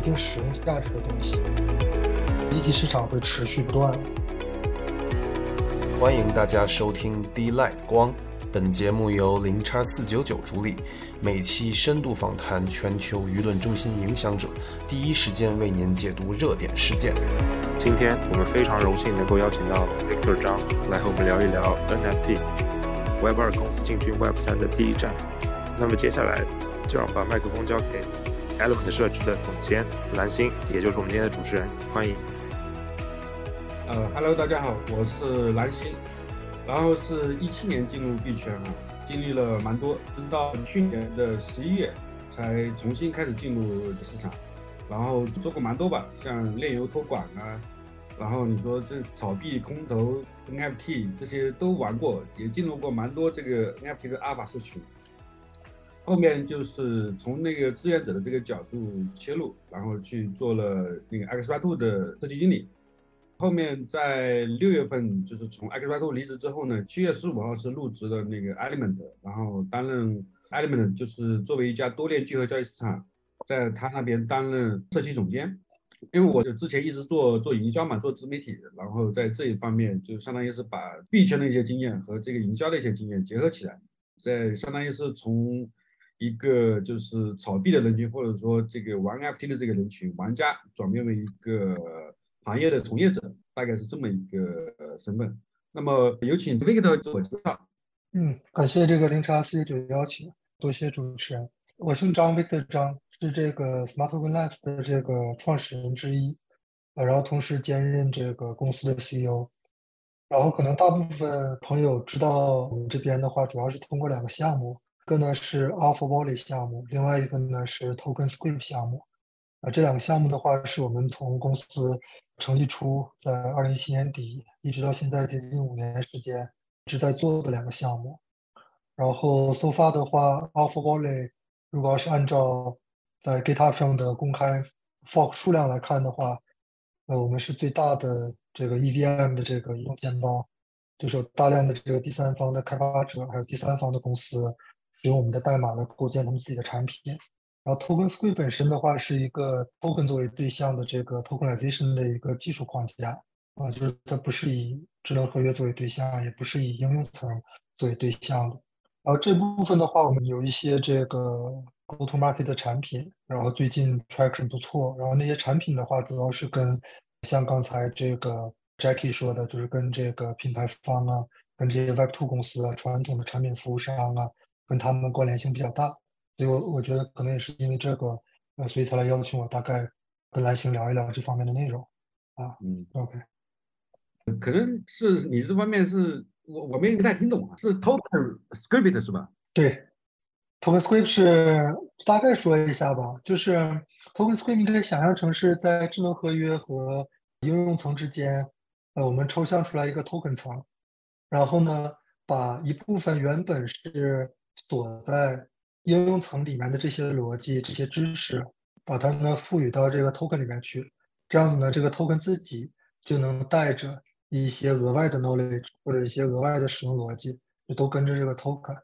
一定使用价值的东西，一级市场会持续不断。欢迎大家收听 D Light 光，本节目由零叉四九九主理，每期深度访谈全球舆论中心影响者，第一时间为您解读热点事件。今天我们非常荣幸能够邀请到 Victor 张来和我们聊一聊 NFT，Web 二公司进军 Web 三的第一站。那么接下来就让把麦克风交给 Element 社区的总监蓝星，也就是我们今天的主持人，欢迎。呃，Hello，大家好，我是蓝星，然后是一七年进入币圈啊，经历了蛮多，直到去年的十一月才重新开始进入市场，然后做过蛮多吧，像炼油托管啊，然后你说这炒币、空投、NFT 这些都玩过，也进入过蛮多这个 NFT 的阿尔法社群。后面就是从那个志愿者的这个角度切入，然后去做了那个 X Y Two 的设计经理。后面在六月份，就是从 X Y Two 离职之后呢，七月十五号是入职的那个 Element，然后担任 Element 就是作为一家多链聚合交易市场，在他那边担任社区总监。因为我就之前一直做做营销嘛，做自媒体，然后在这一方面就相当于是把币圈的一些经验和这个营销的一些经验结合起来，在相当于是从一个就是炒币的人群，或者说这个玩 FT 的这个人群玩家，转变为一个。行业的从业者大概是这么一个身份。那么有请 Victor 自我介绍。嗯，感谢这个零叉四九九邀请，多谢主持人。我姓张，Victor 张，是这个 Smartoken Labs 的这个创始人之一，呃，然后同时兼任这个公司的 CEO。然后可能大部分朋友知道我们这边的话，主要是通过两个项目，一个呢是 Alpha Wallet 项目，另外一个呢是 Token Script 项目。啊，这两个项目的话，是我们从公司。成立初，在二零一七年底一直到现在接近五年时间，一直在做的两个项目。然后 so far 的话，Alpha Wallet 如果要是按照在 GitHub 上的公开 fork 数量来看的话，呃，我们是最大的这个 EVM 的这个移动钱包，就是有大量的这个第三方的开发者，还有第三方的公司用我们的代码来构建他们自己的产品。然后 Token Script 本身的话是一个 Token 作为对象的这个 Tokenization 的一个技术框架啊，就是它不是以智能合约作为对象，也不是以应用层作为对象的。然后这部分的话，我们有一些这个 Go to Market 的产品，然后最近 Traction 不错。然后那些产品的话，主要是跟像刚才这个 Jackie 说的，就是跟这个品牌方啊，跟这些 Web2 公司啊，传统的产品服务商啊，跟他们关联性比较大。所以，我我觉得可能也是因为这个，呃，所以才来邀请我，大概跟蓝星聊一聊这方面的内容，啊，嗯，OK，可能是你这方面是我我没太听懂啊，是 Token Script 是吧？对，Token Script 是大概说一下吧，就是 Token Script 你可以想象成是在智能合约和应用层之间，呃，我们抽象出来一个 Token 层，然后呢，把一部分原本是锁在应用层里面的这些逻辑、这些知识，把它呢赋予到这个 token 里面去，这样子呢，这个 token 自己就能带着一些额外的 knowledge 或者一些额外的使用逻辑，就都跟着这个 token。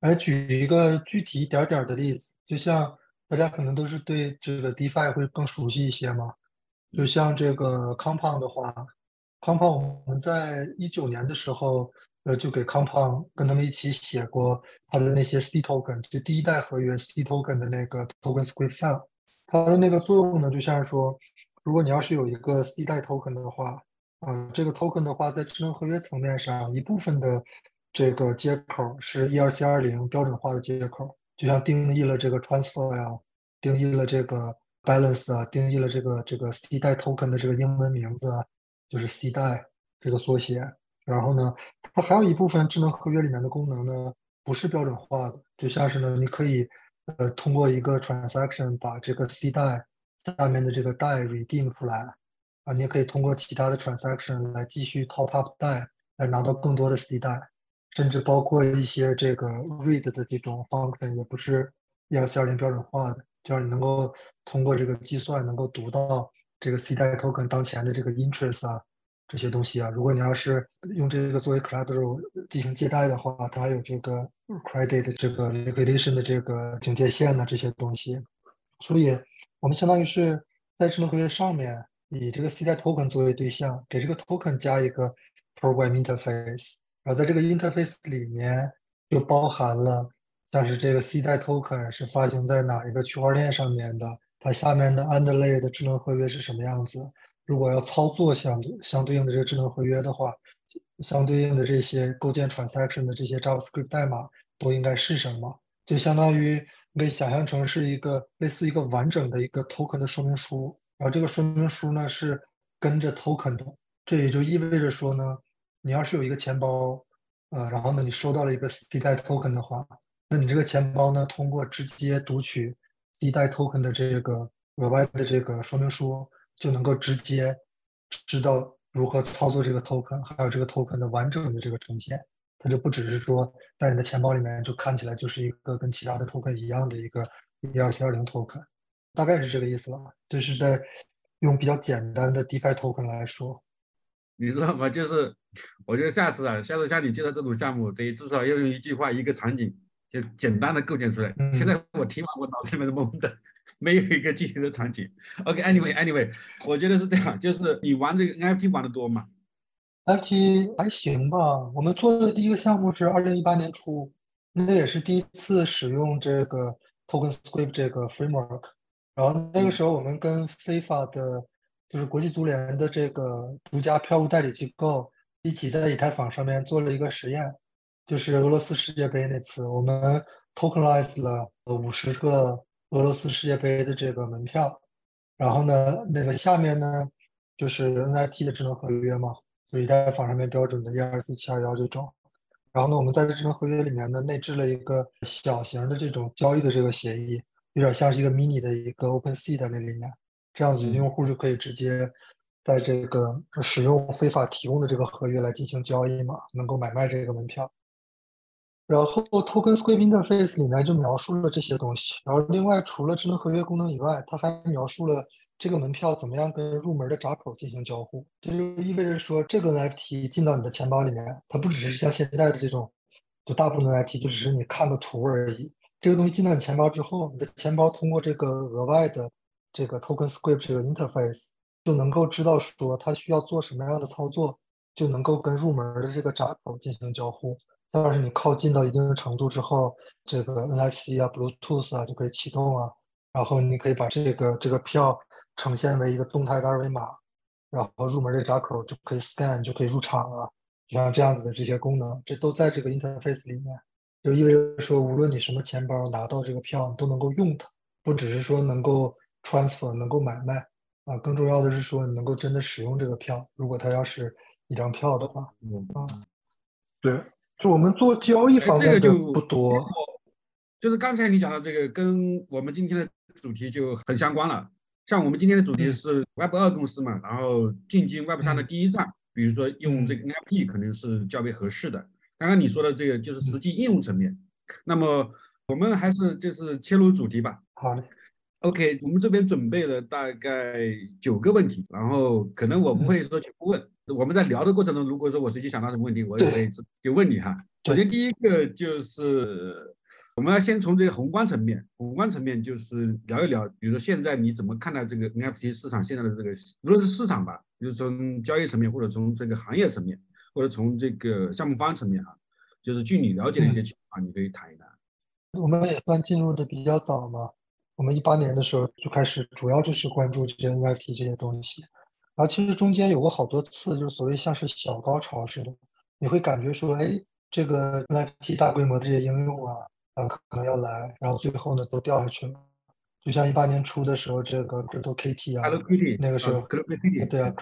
来举一个具体一点点的例子，就像大家可能都是对这个 DeFi 会更熟悉一些嘛，就像这个 Compound 的话，Compound 我们在一九年的时候。就给 Compound 跟他们一起写过他的那些 C token，就第一代合约 C token 的那个 token script file。它的那个作用呢，就像是说，如果你要是有一个 C 代 token 的话，啊，这个 token 的话，在智能合约层面上，一部分的这个接口是 ERC20 标准化的接口，就像定义了这个 transfer 呀，定义了这个 balance 啊，定义了这个这个 C 代 token 的这个英文名字，就是 C 代这个缩写。然后呢，它还有一部分智能合约里面的功能呢，不是标准化的，就像是呢，你可以呃通过一个 transaction 把这个 C 代下面的这个代 redeem 出来啊，你也可以通过其他的 transaction 来继续 top up 代来拿到更多的 C 代，甚至包括一些这个 read 的这种 function 也不是 ERC20 标准化的，就是你能够通过这个计算能够读到这个 C 代 token 当前的这个 interest 啊。这些东西啊，如果你要是用这个作为 collateral 进行借贷的话，它还有这个 credit 这个 liquidation 的这个警戒线呢，这些东西。所以，我们相当于是在智能合约上面以这个 C 代 token 作为对象，给这个 token 加一个 program interface，然后在这个 interface 里面就包含了像是这个 C 代 token 是发行在哪一个区块链上面的，它下面的 underlay 的智能合约是什么样子。如果要操作相相对应的这个智能合约的话，相对应的这些构建 transaction 的这些 JavaScript 代码都应该是什么？就相当于可以想象成是一个类似一个完整的一个 token 的说明书，然后这个说明书呢是跟着 token 的。这也就意味着说呢，你要是有一个钱包，呃，然后呢你收到了一个 C 代 token 的话，那你这个钱包呢通过直接读取 C 代 token 的这个额外的这个说明书。就能够直接知道如何操作这个 token，还有这个 token 的完整的这个呈现。它就不只是说在你的钱包里面就看起来就是一个跟其他的 token 一样的一个一二七二零 token，大概是这个意思吧。就是在用比较简单的 DeFi token 来说，你知道吗？就是我觉得下次啊，下次像你介绍这种项目，得至少要用一句话一个场景，就简单的构建出来。现在我听完我脑子里面都懵的。没有一个具体的场景。OK，Anyway，Anyway，我觉得是这样，就是你玩这个 NFT 玩的多吗？NFT 还行吧。我们做的第一个项目是二零一八年初，那也是第一次使用这个 TokenScript 这个 framework。然后那个时候我们跟非法的，就是国际足联的这个独家票务代理机构一起在以太坊上面做了一个实验，就是俄罗斯世界杯那次，我们 tokenize 了五十个。俄罗斯世界杯的这个门票，然后呢，那个下面呢就是 NFT 的智能合约嘛，就以太坊上面标准的124.721这种。然后呢，我们在这智能合约里面呢内置了一个小型的这种交易的这个协议，有点像是一个 mini 的一个 OpenSea 在那里面，这样子用户就可以直接在这个使用非法提供的这个合约来进行交易嘛，能够买卖这个门票。然后 TokenScript interface 里面就描述了这些东西。然后另外除了智能合约功能以外，它还描述了这个门票怎么样跟入门的闸口进行交互。这就意味着说，这个 NFT 进到你的钱包里面，它不只是像现在的这种，就大部分的 NFT 就只是你看个图而已。这个东西进到你钱包之后，你的钱包通过这个额外的这个 TokenScript 这个 interface 就能够知道说它需要做什么样的操作，就能够跟入门的这个闸口进行交互。要是你靠近到一定的程度之后，这个 NFC 啊、Bluetooth 啊就可以启动啊，然后你可以把这个这个票呈现为一个动态的二维码，然后入门的闸口就可以 scan 就可以入场啊，像这样子的这些功能，这都在这个 interface 里面，就意味着说，无论你什么钱包拿到这个票，你都能够用它，不只是说能够 transfer 能够买卖啊，更重要的是说你能够真的使用这个票，如果它要是一张票的话，嗯，对。就我们做交易方面就不多，就是刚才你讲的这个跟我们今天的主题就很相关了。像我们今天的主题是 Web 二公司嘛，然后进军 Web 三的第一站，比如说用这个 NFT 可能是较为合适的。刚刚你说的这个就是实际应用层面，那么我们还是就是切入主题吧。好嘞，OK，我们这边准备了大概九个问题，然后可能我不会说全部问。我们在聊的过程中，如果说我随机想到什么问题，我也可以就问你哈。首先第一个就是我们要先从这个宏观层面，宏观层面就是聊一聊，比如说现在你怎么看待这个 NFT 市场现在的这个，无论是市场吧，比如从交易层面，或者从这个行业层面，或者从这个项目方层面哈，就是据你了解的一些情况，你可以谈一谈。我们也算进入的比较早嘛，我们一八年的时候就开始，主要就是关注这些 NFT 这些东西。然后其实中间有过好多次，就是所谓像是小高潮似的，你会感觉说，哎，这个 NFT 大规模的这些应用啊，啊可能要来，然后最后呢都掉下去了。就像一八年初的时候，这个 CryptoKitty 啊，那个时候，对啊，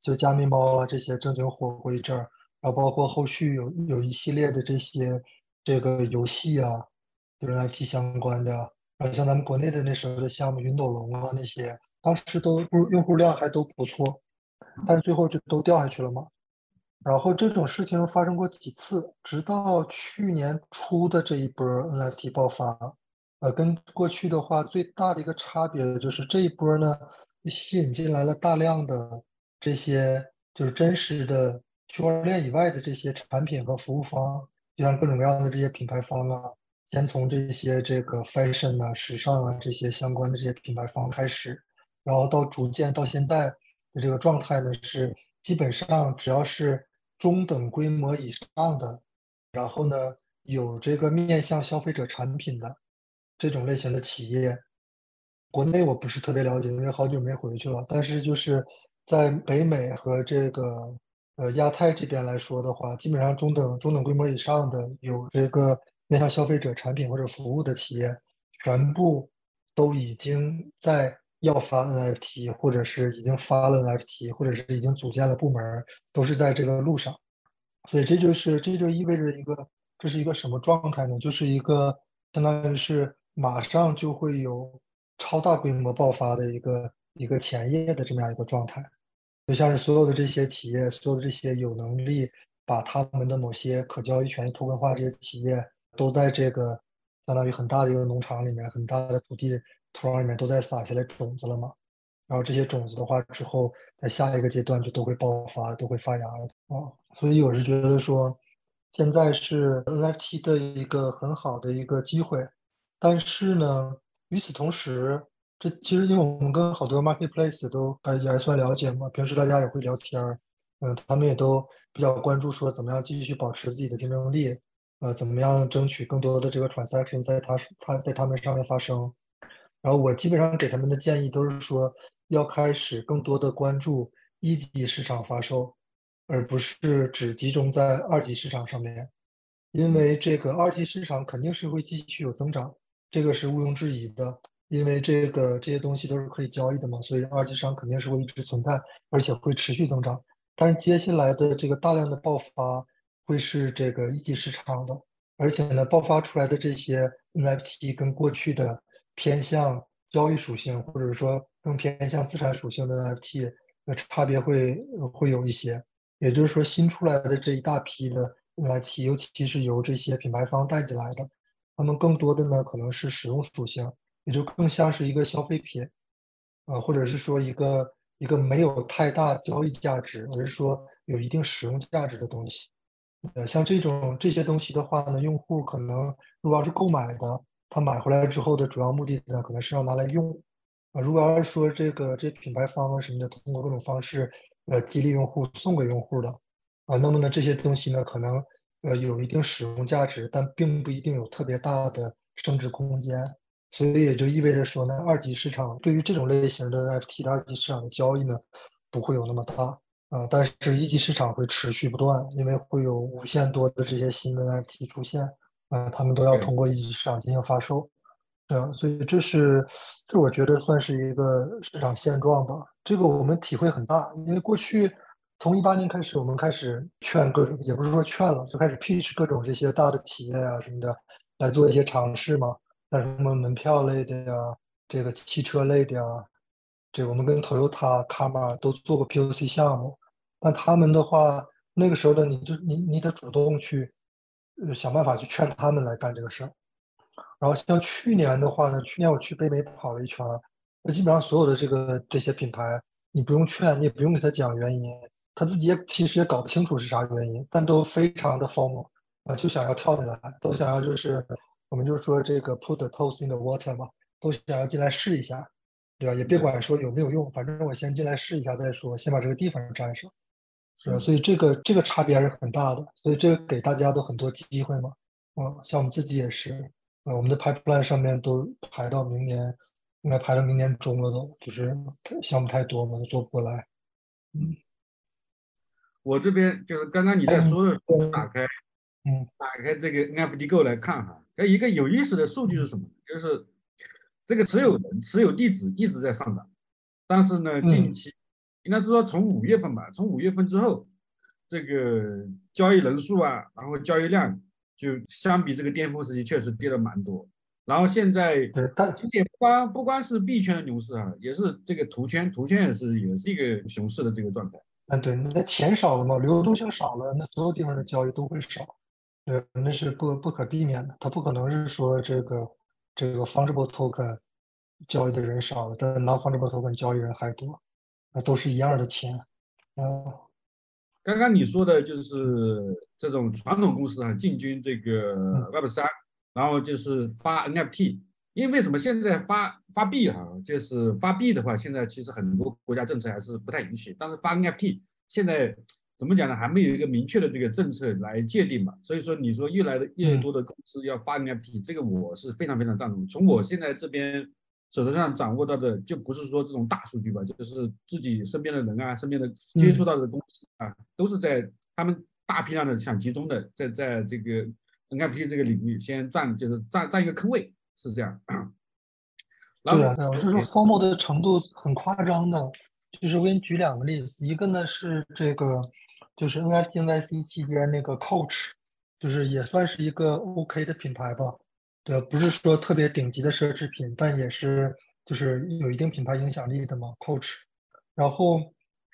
就加密猫啊这些正经火过一阵儿，然后包括后续有有一系列的这些这个游戏啊，就是 NFT 相关的，然后像咱们国内的那时候的项目云朵龙啊那些。当时都用用户量还都不错，但是最后就都掉下去了嘛。然后这种事情发生过几次，直到去年初的这一波 NFT 爆发，呃，跟过去的话最大的一个差别就是这一波呢，吸引进来了大量的这些就是真实的区块链以外的这些产品和服务方，就像各种各样的这些品牌方啊，先从这些这个 fashion 啊、时尚啊这些相关的这些品牌方开始。然后到逐渐到现在的这个状态呢，是基本上只要是中等规模以上的，然后呢有这个面向消费者产品的这种类型的企业，国内我不是特别了解，因为好久没回去了。但是就是在北美和这个呃亚太这边来说的话，基本上中等中等规模以上的有这个面向消费者产品或者服务的企业，全部都已经在要发 NFT，或者是已经发了 NFT，或者是已经组建了部门，都是在这个路上。所以这就是这就意味着一个这是一个什么状态呢？就是一个相当于是马上就会有。超大规模爆发的一个一个前夜的这么样一个状态，就像是所有的这些企业，所有的这些有能力把他们的某些可交易权透明化这些企业，都在这个相当于很大的一个农场里面，很大的土地土壤里面都在撒下来种子了嘛。然后这些种子的话，之后在下一个阶段就都会爆发，都会发芽了啊。所以我是觉得说，现在是 NFT 的一个很好的一个机会，但是呢。与此同时，这其实因为我们跟好多 marketplace 都还也还算了解嘛，平时大家也会聊天儿，嗯，他们也都比较关注说怎么样继续保持自己的竞争力，呃，怎么样争取更多的这个 transaction 在他他在他们上面发生。然后我基本上给他们的建议都是说，要开始更多的关注一级市场发售，而不是只集中在二级市场上面，因为这个二级市场肯定是会继续有增长。这个是毋庸置疑的，因为这个这些东西都是可以交易的嘛，所以二级市场肯定是会一直存在，而且会持续增长。但是接下来的这个大量的爆发会是这个一级市场的，而且呢，爆发出来的这些 NFT 跟过去的偏向交易属性，或者说更偏向资产属性的 NFT，那差别会会有一些。也就是说，新出来的这一大批的 NFT，尤其是由这些品牌方带进来的。他们更多的呢，可能是使用属性，也就更像是一个消费品，啊，或者是说一个一个没有太大交易价值，而是说有一定使用价值的东西。呃，像这种这些东西的话呢，用户可能如果要是购买的，他买回来之后的主要目的呢，可能是要拿来用。啊，如果要是说这个这品牌方啊什么的，通过各种方式，呃，激励用户送给用户的，啊，那么呢，这些东西呢，可能。呃，有一定使用价值，但并不一定有特别大的升值空间，所以也就意味着说呢，二级市场对于这种类型的 NFT 的二级市场的交易呢，不会有那么大啊，但是一级市场会持续不断，因为会有无限多的这些新的 NFT 出现，啊，他们都要通过一级市场进行发售，啊，所以这是这我觉得算是一个市场现状吧，这个我们体会很大，因为过去。从一八年开始，我们开始劝各种，也不是说劝了，就开始 pitch 各种这些大的企业啊什么的，来做一些尝试嘛。像什么门票类的呀，这个汽车类的呀，这我们跟 Toyota、卡玛都做过 POC 项目。但他们的话，那个时候的你就你你得主动去想办法去劝他们来干这个事儿。然后像去年的话呢，去年我去北美跑了一圈，那基本上所有的这个这些品牌，你不用劝，你也不用给他讲原因。他自己也其实也搞不清楚是啥原因，但都非常的 formal 啊，就想要跳进来，都想要就是我们就说这个 put the toes in the water 嘛，都想要进来试一下，对吧？也别管说有没有用，反正我先进来试一下再说，先把这个地方占上，是吧？所以这个这个差别还是很大的，所以这个给大家都很多机会嘛，嗯，像我们自己也是，呃，我们的 pipeline 上面都排到明年，应该排到明年中了都，就是项目太多嘛，都做不过来，嗯。我这边就是刚刚你在说的时候，打开，嗯，打开这个 NFT Go 来看哈，它，一个有意思的数据是什么？就是这个持有人、持有地址一直在上涨，但是呢，近期应该是说从五月份吧，从五月份之后，这个交易人数啊，然后交易量就相比这个巅峰时期确实跌了蛮多。然后现在，但今年不光不光是币圈的牛市啊，也是这个图圈，图圈也是也是一个熊市的这个状态。嗯，对，那钱少了嘛，流动性少了，那所有地方的交易都会少，呃，那是不不可避免的。它不可能是说这个这个 fungible token 交易的人少了，但 non fungible token 交易人还多，那都是一样的钱。嗯，刚刚你说的就是这种传统公司啊，进军这个 Web 三，然后就是发 NFT，因为为什么现在发发币哈，就是发币的话，现在其实很多国家政策还是不太允许，但是发 NFT 现在怎么讲呢？还没有一个明确的这个政策来界定嘛。所以说，你说越来的越多的公司要发 NFT，这个我是非常非常赞同。从我现在这边手头上掌握到的，就不是说这种大数据吧，就是自己身边的人啊，身边的接触到的公司啊，都是在他们大批量的想集中的在在这个 NFT 这个领域先占，就是占占一个坑位。是这样，对啊，对啊，就是 formal 的程度很夸张的。就是我给你举两个例子，一个呢是这个，就是 NFT NYC 期间那个 Coach，就是也算是一个 OK 的品牌吧，对，不是说特别顶级的奢侈品，但也是就是有一定品牌影响力的嘛，Coach。然后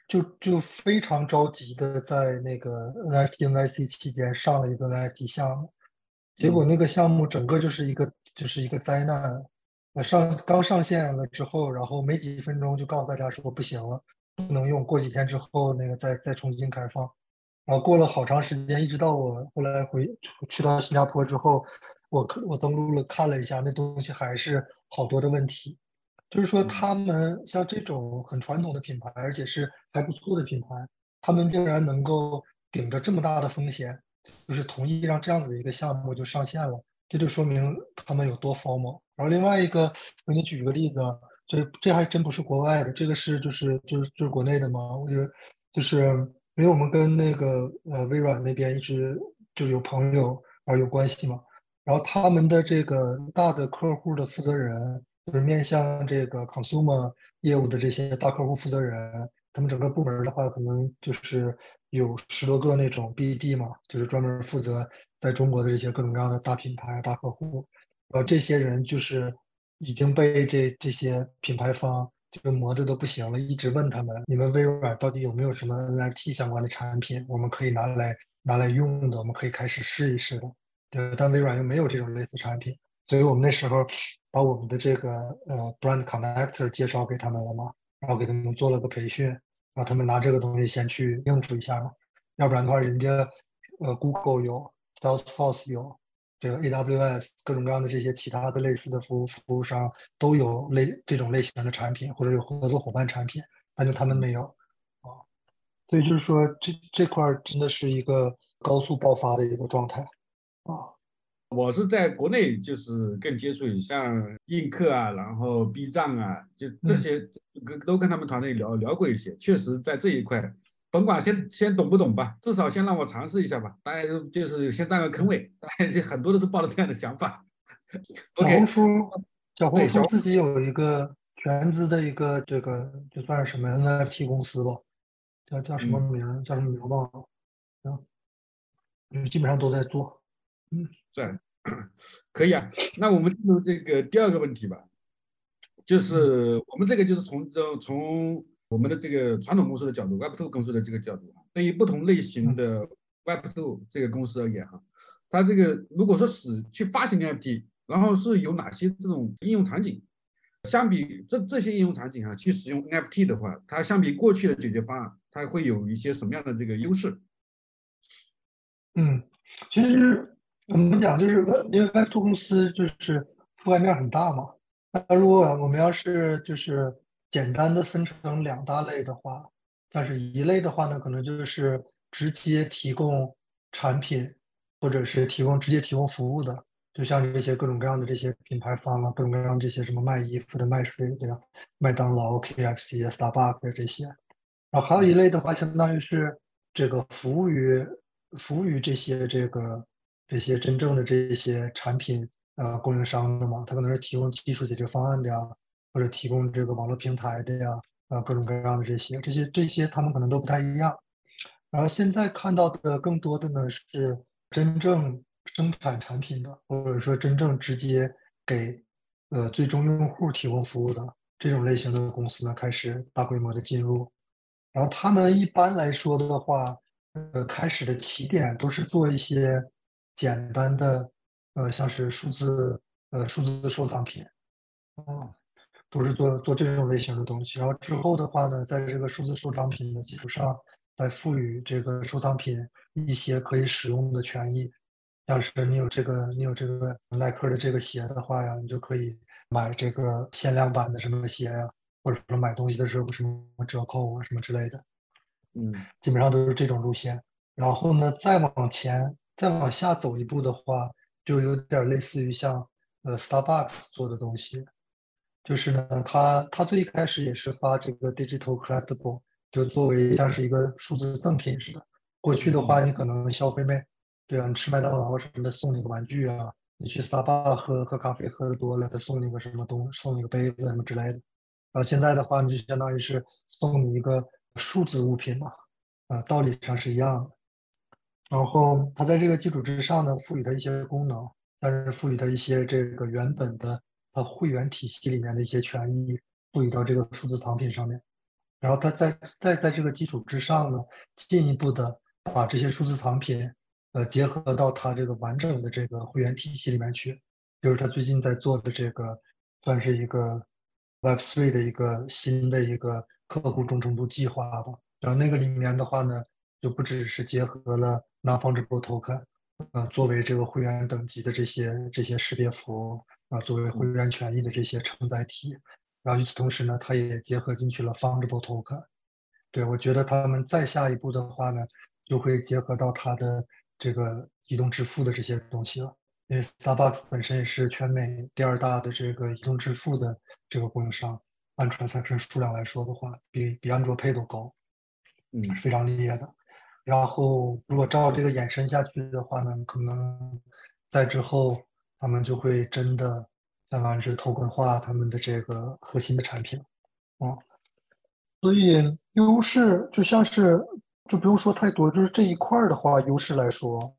就就非常着急的在那个 NFT NYC 期间上了一个 NFT 项目。结果那个项目整个就是一个就是一个灾难，呃上刚上线了之后，然后没几分钟就告诉大家说不行了，不能用，过几天之后那个再再重新开放，然后过了好长时间，一直到我后来回去到新加坡之后，我我登录了看了一下，那东西还是好多的问题，就是说他们像这种很传统的品牌，而且是还不错的品牌，他们竟然能够顶着这么大的风险。就是同意让这样子的一个项目就上线了，这就说明他们有多 formal。然后另外一个，我给你举一个例子，就是这还真不是国外的，这个是就是就是就是国内的嘛。我觉得就是因为我们跟那个呃微软那边一直就是有朋友而有关系嘛。然后他们的这个大的客户的负责人，就是面向这个 consumer 业务的这些大客户负责人，他们整个部门的话，可能就是。有十多个那种 BD 嘛，就是专门负责在中国的这些各种各样的大品牌、大客户。呃，这些人就是已经被这这些品牌方就磨的都不行了，一直问他们：你们微软到底有没有什么 NFT 相关的产品，我们可以拿来拿来用的，我们可以开始试一试的。对，但微软又没有这种类似产品，所以我们那时候把我们的这个呃 Brand Connector 介绍给他们了嘛，然后给他们做了个培训。让他们拿这个东西先去应付一下嘛，要不然的话，人家呃，Google 有，Salesforce 有，这个 AWS 各种各样的这些其他的类似的服务服务商都有类这种类型的产品，或者有合作伙伴产品，但就他们没有啊。所以就是说，这这块真的是一个高速爆发的一个状态啊。我是在国内，就是更接触像映客啊，然后 B 站啊，就这些，跟都跟他们团队聊聊过一些。确实，在这一块，甭管先先懂不懂吧，至少先让我尝试一下吧。大家都就是先占个坑位，大家就很多都是抱着这样的想法。小红书，小红书自己有一个全资的一个这个，就算是什么 NFT 公司吧，叫叫什么名？叫什么名忘了。嗯，就基本上都在做。嗯。算，可以啊。那我们进入这个第二个问题吧，就是我们这个就是从这从我们的这个传统公司的角度，Web2 公司的这个角度啊，对于不同类型的 Web2 这个公司而言哈，它这个如果说是去发行 NFT，然后是有哪些这种应用场景？相比这这些应用场景啊，去使用 NFT 的话，它相比过去的解决方案，它会有一些什么样的这个优势？嗯，其实。怎么讲？就是因为 Web2 公司就是覆盖面很大嘛。那如果我们要是就是简单的分成两大类的话，但是一类的话呢，可能就是直接提供产品，或者是提供直接提供服务的，就像这些各种各样的这些品牌方啊，各种各样这些什么卖衣服的、卖水的、麦当劳、KFC、Starbucks 这些。然后还有一类的话，相当于是这个服务于服务于这些这个。这些真正的这些产品呃供应商的嘛，他可能是提供技术解决方案的呀，或者提供这个网络平台的呀，啊各种各样的这些，这些这些他们可能都不太一样。然后现在看到的更多的呢是真正生产产品的，或者说真正直接给呃最终用户提供服务的这种类型的公司呢开始大规模的进入。然后他们一般来说的话，呃开始的起点都是做一些。简单的，呃，像是数字，呃，数字收藏品，哦，都是做做这种类型的东西。然后之后的话呢，在这个数字收藏品的基础上，再赋予这个收藏品一些可以使用的权益。要是你有这个，你有这个耐克的这个鞋的话呀，你就可以买这个限量版的什么鞋呀、或者说买东西的时候什么折扣啊什么之类的，嗯基本上都是这种路线。然后呢，再往前再往下走一步的话，就有点类似于像呃 Starbucks 做的东西，就是呢，它它最一开始也是发这个 digital collectible，就作为像是一个数字赠品似的。过去的话，你可能消费麦，对啊，你吃麦当劳什么的送你个玩具啊，你去 Starbucks 喝喝咖啡喝的多了，他送你个什么东，送你个杯子什么之类的。然后现在的话，你就相当于是送你一个数字物品嘛，啊，道理上是一样的。然后它在这个基础之上呢，赋予它一些功能，但是赋予它一些这个原本的它会员体系里面的一些权益，赋予到这个数字藏品上面。然后它在再在这个基础之上呢，进一步的把这些数字藏品，呃，结合到它这个完整的这个会员体系里面去，就是他最近在做的这个，算是一个 Web3 的一个新的一个客户忠诚度计划吧。然后那个里面的话呢，就不只是结合了 non-fungible token，呃，作为这个会员等级的这些这些识别符啊、作为会员权益的这些承载体。然后与此同时呢，它也结合进去了 fungible token。对，我觉得他们再下一步的话呢，就会结合到它的这个移动支付的这些东西了。因为 Starbucks 本身也是全美第二大的这个移动支付的这个供应商，按 transaction 数量来说的话，比比安卓 Pay 都高，嗯是非常厉害的。然后如果照这个延伸下去的话呢，可能在之后他们就会真的相当于是头根化他们的这个核心的产品，啊、所以优势就像是就不用说太多，就是这一块的话，优势来说，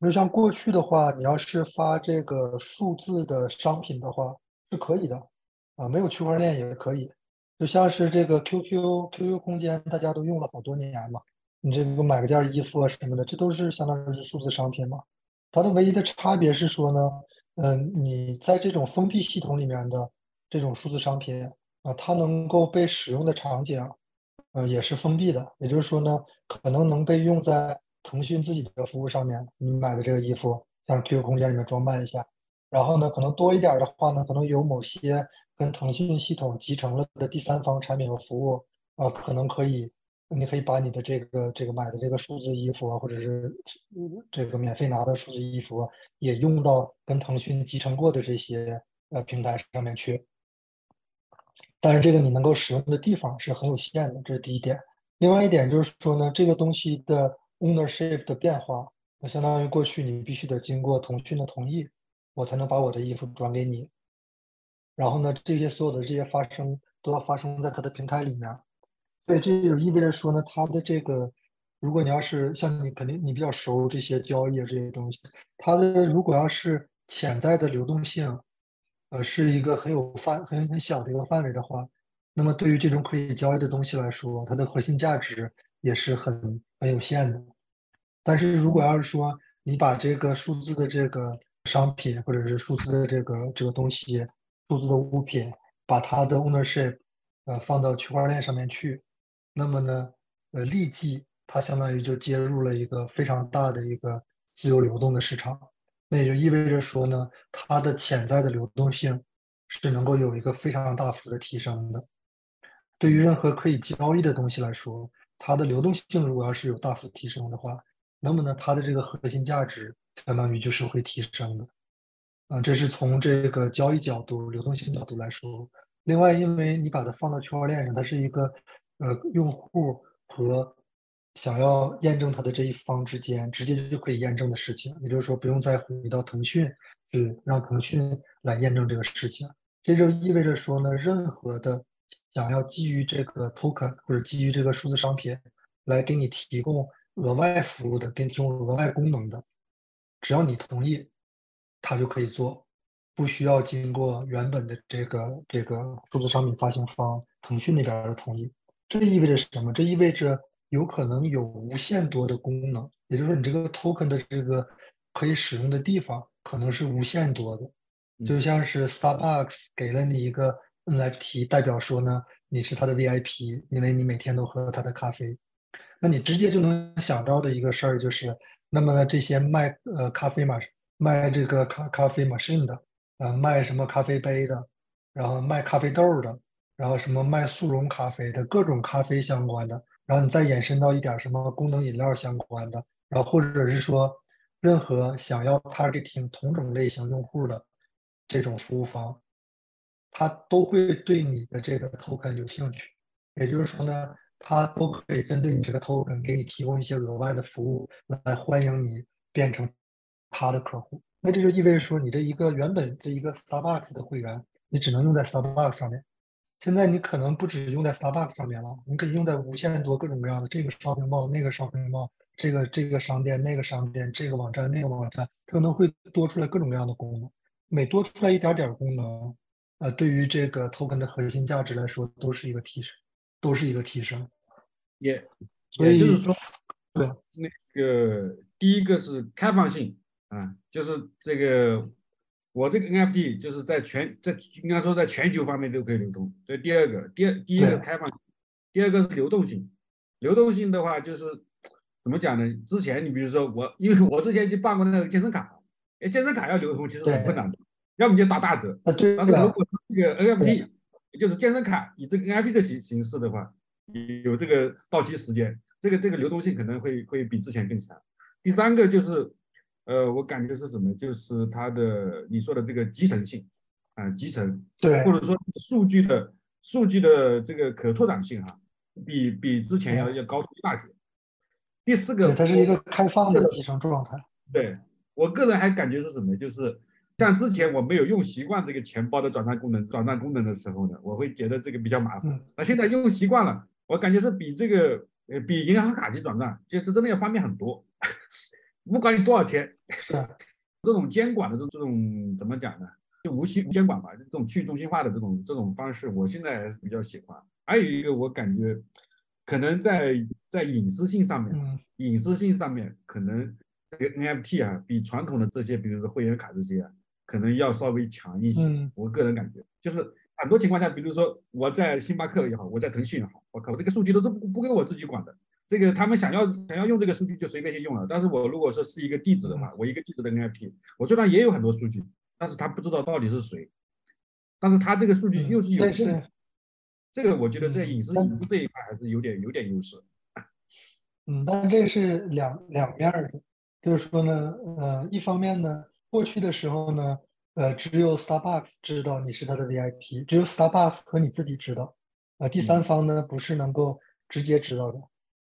就像过去的话，你要是发这个数字的商品的话是可以的，啊，没有区块链也可以，就像是这个 QQ QQ 空间，大家都用了好多年嘛，你这个买个件衣服啊什么的，这都是相当于是数字商品嘛。它的唯一的差别是说呢，嗯，你在这种封闭系统里面的这种数字商品啊，它能够被使用的场景，呃，也是封闭的。也就是说呢，可能能被用在腾讯自己的服务上面，你买的这个衣服，像 QQ 空间里面装扮一下，然后呢，可能多一点的话呢，可能有某些跟腾讯系统集成了的第三方产品和服务，啊，可能可以。你可以把你的这个这个买的这个数字衣服啊，或者是这个免费拿的数字衣服，也用到跟腾讯集成过的这些呃平台上面去。但是这个你能够使用的地方是很有限的，这是第一点。另外一点就是说呢，这个东西的 ownership 的变化，那相当于过去你必须得经过腾讯的同意，我才能把我的衣服转给你。然后呢，这些所有的这些发生都要发生在它的平台里面。所以这就意味着说呢，它的这个，如果你要是像你肯定你比较熟这些交易啊这些东西，它的如果要是潜在的流动性，呃，是一个很有范很很小的一个范围的话，那么对于这种可以交易的东西来说，它的核心价值也是很很有限的。但是如果要是说你把这个数字的这个商品或者是数字的这个这个东西，数字的物品，把它的 ownership 呃放到区块链上面去，那么呢，呃，立即它相当于就接入了一个非常大的一个自由流动的市场，那也就意味着说呢，它的潜在的流动性是能够有一个非常大幅的提升的。对于任何可以交易的东西来说，它的流动性如果要是有大幅提升的话，那么呢，它的这个核心价值相当于就是会提升的。啊，这是从这个交易角度、流动性角度来说。另外，因为你把它放到区块链上，它是一个呃用户和想要验证它的这一方之间直接就可以验证的事情，也就是说不用再回到腾讯去让腾讯来验证这个事情。这就意味着说呢，任何的想要基于这个 token 或者基于这个数字商品来给你提供额外服务的、给你提供额外功能的，只要你同意，它就可以做。不需要经过原本的这个这个数字商品发行方腾讯那边的同意，这意味着什么？这意味着有可能有无限多的功能，也就是说你这个 token 的这个可以使用的地方可能是无限多的，就像是 Starbucks 给了你一个 NFT，代表说呢你是他的 VIP，因为你每天都喝他的咖啡，那你直接就能想到的一个事儿就是，那么呢这些卖呃咖啡嘛卖这个咖咖啡 machine 的。呃，卖什么咖啡杯的，然后卖咖啡豆的，然后什么卖速溶咖啡的各种咖啡相关的，然后你再延伸到一点什么功能饮料相关的，然后或者是说任何想要 targeting 同种类型用户的这种服务方，他都会对你的这个 token 有兴趣。也就是说呢，他都可以针对你这个 token 给你提供一些额外的服务，来欢迎你变成他的客户。那这就意味着说，你这一个原本这一个 Starbucks 的会员，你只能用在 Starbucks 上面。现在你可能不只用在 Starbucks 上面了，你可以用在无限多各种各样的这个 shopping mall、那个 shopping mall、这个这个商店、那个商店、这个网站、那个网站，可能会多出来各种各样的功能。每多出来一点点功能，呃，对于这个 token 的核心价值来说，都是一个提升，都是一个提升。也，所以就是说，对，那个第一个是开放性啊，就是这个我这个 NFT 就是在全在应该说在全球方面都可以流通。这第二个，第二第一个开放，第二个是流动性。流动性的话就是怎么讲呢？之前你比如说我，因为我之前去办过那个健身卡，哎，健身卡要流通其实很困难的，要么就打大折，啊，对但是如，果是这个 NFT，也就是健身卡以这个 NFT 的形形式的话，有这个到期时间，这个这个流动性可能会会比之前更强。第三个就是，呃，我感觉是什么？就是它的你说的这个集成性啊、集成对或者说数据的数据的这个可拓展性哈、比比之前要要高出一大截。第四个，，它是一个开放的集成状态。对我个人还感觉是什么？就是像之前我没有用习惯这个钱包的转账功能、转账功能的时候呢，我会觉得这个比较麻烦嗯。那现在用习惯了，我感觉是比这个呃比银行卡去转账，就这真的要方便很多。不管你多少钱，是，这种监管的这这种怎么讲呢？就无需监管吧，这种去中心化的这种这种方式，我现在比较喜欢。还有一个，我感觉可能在在隐私性上面，嗯，隐私性上面，可能这个 NFT 啊，比传统的这些，比如说会员卡这些啊，可能要稍微强一些。嗯我个人感觉，就是很多情况下，比如说我在星巴克也好，我在腾讯也好，我靠，这个数据都是不不归我自己管的。这个他们想要想要用这个数据就随便就用了，但是我如果说是一个地址的话，我一个地址的 NFT，我虽然也有很多数据，但是他不知道到底是谁，但是他这个数据嗯又是有但是用的，这个我觉得在嗯隐私隐私这一块还是有点有点优势。嗯，但这是两两面儿的，就是说呢，呃，一方面呢，过去的时候呢，呃，只有 Starbucks 知道你是他的 VIP，只有 Starbucks 和你自己知道，呃，第三方呢不是能够直接知道的。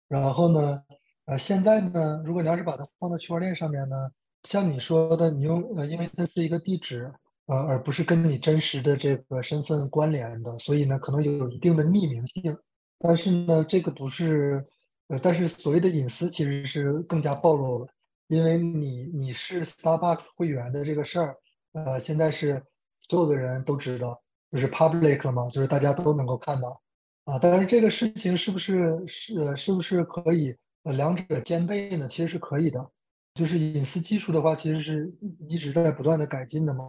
然后呢，呃，现在呢，如果你要是把它放到区块链上面呢，像你说的，你用呃，因为它是一个地址，呃，而不是跟你真实的这个身份关联的，所以呢，可能有一定的匿名性。但是呢，这个不是，呃，但是所谓的隐私其实是更加暴露了，因为你你是 Starbucks 会员的这个事儿，呃，现在是所有的人都知道，就是 public 了嘛，就是大家都能够看到，啊，但是这个事情是不是是是不是可以呃两者兼备呢？其实是可以的，就是隐私技术的话，其实是一一直在不断的改进的嘛，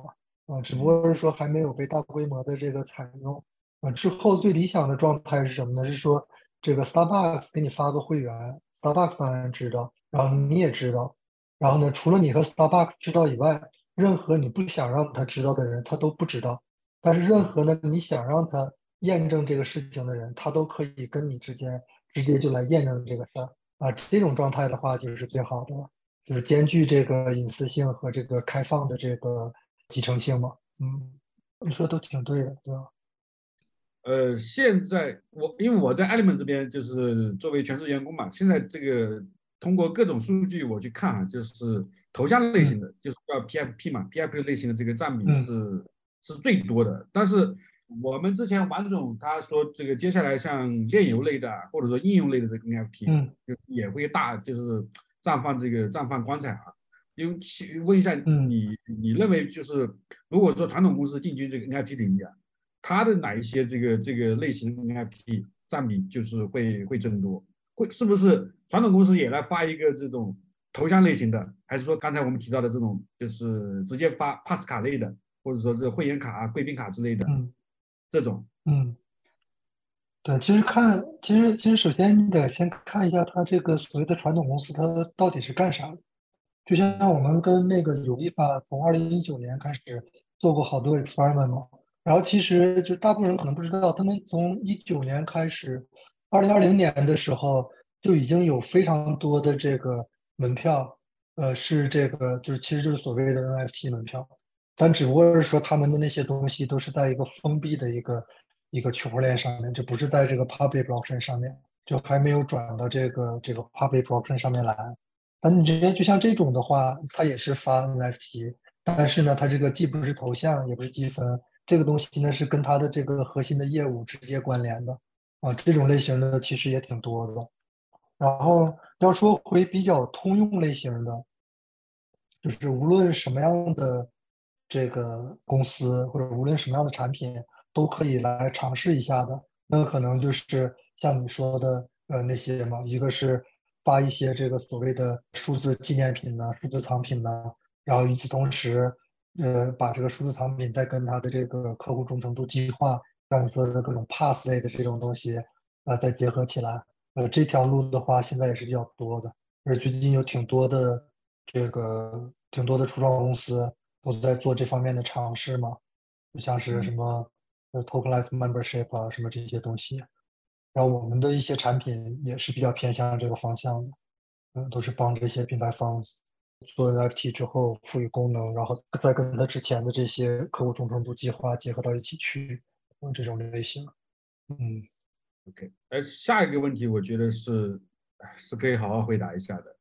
啊，只不过是说还没有被大规模的这个采用。啊，之后最理想的状态是什么呢？是说这个 Starbucks 给你发个会员，Starbucks 当然知道，然后你也知道，然后呢，除了你和 Starbucks 知道以外，任何你不想让他知道的人，他都不知道。但是任何呢，你想让他验证这个事情的人，他都可以跟你之间直接就来验证这个事儿啊。这种状态的话，就是最好的了，就是兼具这个隐私性和这个开放的这个集成性嘛。嗯，你说都挺对的，对吧？呃，现在我因为我在 Element 这边就是作为全职员工嘛，现在这个通过各种数据我去看啊，就是头像类型的，就是叫 PFP 嘛，PFP 类型的这个占比嗯是、是最多的。但是我们之前王总他说这个接下来像炼油类的啊或者说应用类的这个 NFT，嗯就也会大就是绽放这个绽放光彩啊。因为其问一下嗯你，你认为就是如果说传统公司进军这个 NFT 领域啊，它的哪一些这个这个类型的 NFT 占比就是会会增多？会是不是传统公司也来发一个这种头像类型的，还是说刚才我们提到的这种就是直接发 pass 卡类的，或者说这会员卡啊、贵宾卡之类的嗯这种？嗯，对，其实看，其实其实首先你得先看一下它这个所谓的传统公司它到底是干啥的。就像我们跟那个有一法从二零一九年开始做过好多 experiment 嘛，然后其实就大部分人可能不知道，他们从一九年开始，二零二零年的时候就已经有非常多的这个门票，呃，是这个就是其实就是所谓的 NFT 门票，但只不过是说他们的那些东西都是在一个封闭的一个一个区块链上面，就不是在这个 public blockchain 上面，就还没有转到这个这个 public blockchain 上面来。但你觉得就像这种的话，它也是发 NFT，但是呢，它这个既不是头像，也不是积分。这个东西呢是跟它的这个核心的业务直接关联的啊，这种类型的其实也挺多的。然后要说回比较通用类型的，就是无论什么样的这个公司或者无论什么样的产品都可以来尝试一下的，那可能就是像你说的呃那些嘛，一个是发一些这个所谓的数字纪念品呢、数字藏品呢，然后与此同时。呃，把这个数字藏品再跟它的这个客户忠诚度计划，像你说的各种 pass 类的这种东西，呃，再结合起来，呃，这条路的话，现在也是比较多的。而最近有挺多的这个挺多的初创公司都在做这方面的尝试嘛，就像是什么呃 tokenized membership 啊，什么这些东西。然后我们的一些产品也是比较偏向这个方向的，嗯，都是帮这些品牌方。做 NFT 之后赋予功能，然后再跟他之前的这些客户忠诚度计划结合到一起去，嗯，这种类型。嗯，OK，呃，下一个问题我觉得是是可以好好回答一下的，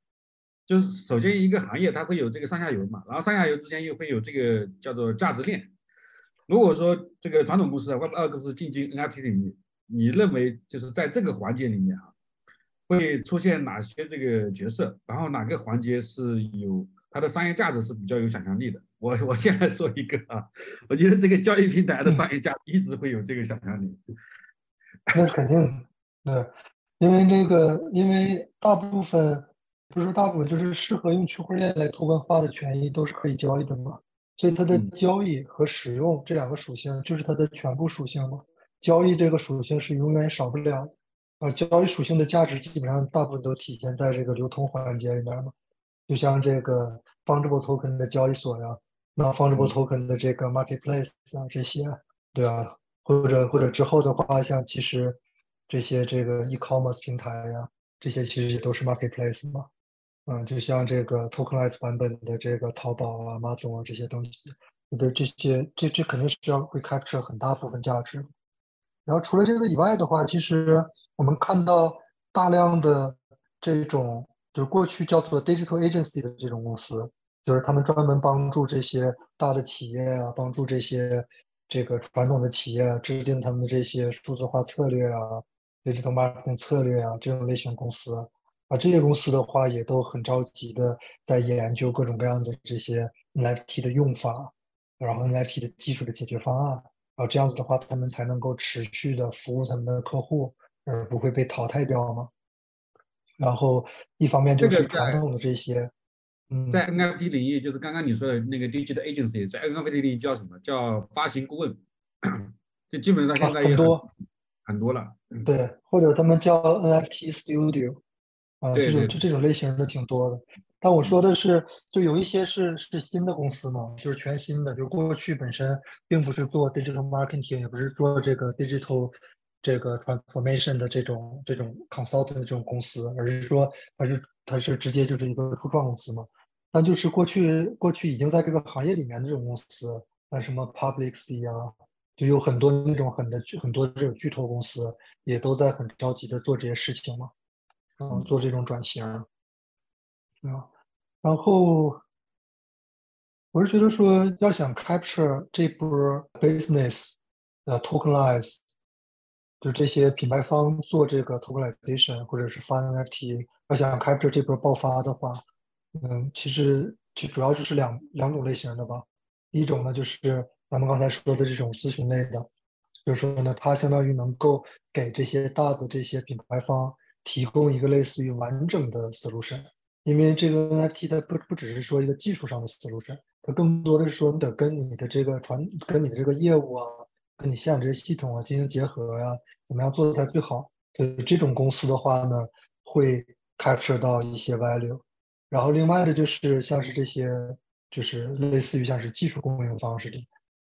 就是首先一个行业它会有这个上下游嘛，然后上下游之间又会有这个叫做价值链。如果说这个传统公司 Web 二公司进军 NFT 领域，你认为就是在这个环节里面啊？会出现哪些这个角色？然后哪个环节是有它的商业价值是比较有想象力的？我我先来说一个啊，我觉得这个交易平台的商业价值一直会有这个想象力。那肯定，对，因为那个，因为大部分不是说大部分，就是适合用区块链来托管化的权益都是可以交易的嘛，所以它的交易和使用这两个属性就是它的全部属性嘛。交易这个属性是永远少不了的。呃，交易属性的价值基本上大部分都体现在这个流通环节里面嘛，就像这个 fungible token 的交易所呀，那 fungible token 的这个 marketplace 啊这些，对啊，或者或者之后的话，像其实这些这个 e-commerce 平台呀，这些其实也都是 marketplace 嘛，嗯，就像这个 tokenize 版本的这个淘宝啊、马总啊这些东西，你的这些这这肯定是要会 capture 很大部分价值。然后除了这个以外的话，其实。我们看到大量的这种，就是过去叫做 digital agency 的这种公司，就是他们专门帮助这些大的企业啊，帮助这些这个传统的企业制定他们的这些数字化策略啊，digital marketing 策略啊，这种类型公司啊，这些公司的话也都很着急的在研究各种各样的这些 NFT 的用法，然后 NFT 的技术的解决方案，然后这样子的话，他们才能够持续的服务他们的客户。而不会被淘汰掉吗？然后一方面就是传统的这些，嗯，在 NFT 领域，就是刚刚你说的那个 digital agency，在 NFT 领域叫什么叫发行顾问？就基本上现在很多很多了。对，或者他们叫 NFT studio，啊，这种就这种类型的挺多的。但我说的是，就有一些是是新的公司嘛，就是全新的，就过去本身并不是做 digital marketing，也不是做这个 digital。这个 transformation 的这种这种 consultant 的这种公司，而是说它是它是直接就是一个初创公司嘛？但就是过去过去已经在这个行业里面的这种公司，那什么 Public C 啊，就有很多那种很的很多这种巨头公司，也都在很着急的做这些事情嘛，嗯，做这种转型啊。然后我是觉得说，要想 capture 这波 business 的 tokenize。就这些品牌方做这个 tokenization 或者是发 NFT，要想 capture 这波爆发的话，嗯，其实就主要就是两两种类型的吧。一种呢就是咱们刚才说的这种咨询类的，就是说呢，它相当于能够给这些大的这些品牌方提供一个类似于完整的 solution。因为这个 NFT 它不不只是说一个技术上的 solution，它更多的是说你得跟你的这个传跟你的这个业务啊。跟你现有这些系统啊进行结合呀，怎么样做的才最好？对这种公司的话呢，会 capture 到一些 value。然后另外的就是像是这些，就是类似于像是技术供应方式的，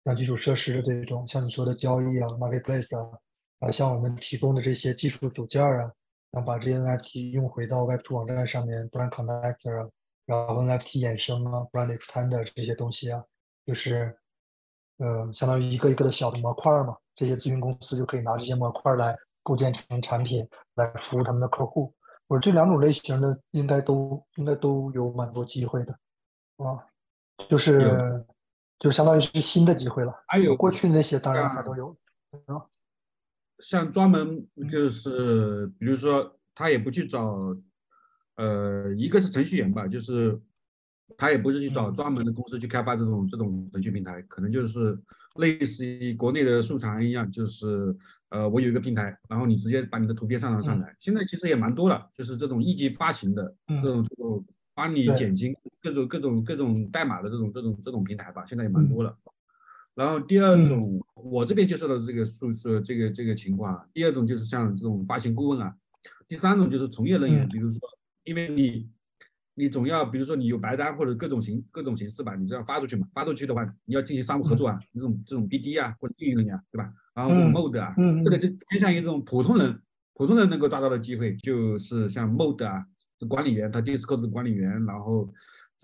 像基础设施的这种，像你说的交易啊、marketplace 啊，啊，像我们提供的这些技术组件啊，想把这些 NFT 用回到 Web2 网站上面，brand connector 啊，然后 NFT 衍生啊，brand extender 这些东西啊，就是，呃，相当于一个一个的小的模块嘛，这些咨询公司就可以拿这些模块来构建成产品，来服务他们的客户。我这两种类型的应该都应该都有蛮多机会的，啊，就是就相当于是新的机会了。还有过去那些当然还都有，啊，像专门就是比如说他也不去找，呃，一个是程序员吧，就是他也不是去找专门的公司去开发这种这种程序平台，可能就是类似于国内的素材一样，就是呃，我有一个平台，然后你直接把你的图片上传上来。现在其实也蛮多了，就是这种一级发行的这种这种帮你减轻各种各种各种代码的这种这种这种平台吧，现在也蛮多了。然后第二种，我这边接受的这个数是这个这个情况。第二种就是像这种发行顾问啊。第三种就是从业人员，比如说，因为你你总要，比如说你有白单或者各种形各种形式吧，你这样发出去嘛，发出去的话，你要进行商务合作啊，这种这种 BD 啊或者运营人员，对吧？然后这种 Mode 啊，这个就偏向于这种普通人，普通人能够抓到的机会，就是像 Mode 啊，管理员，他 Discord 的管理员，然后。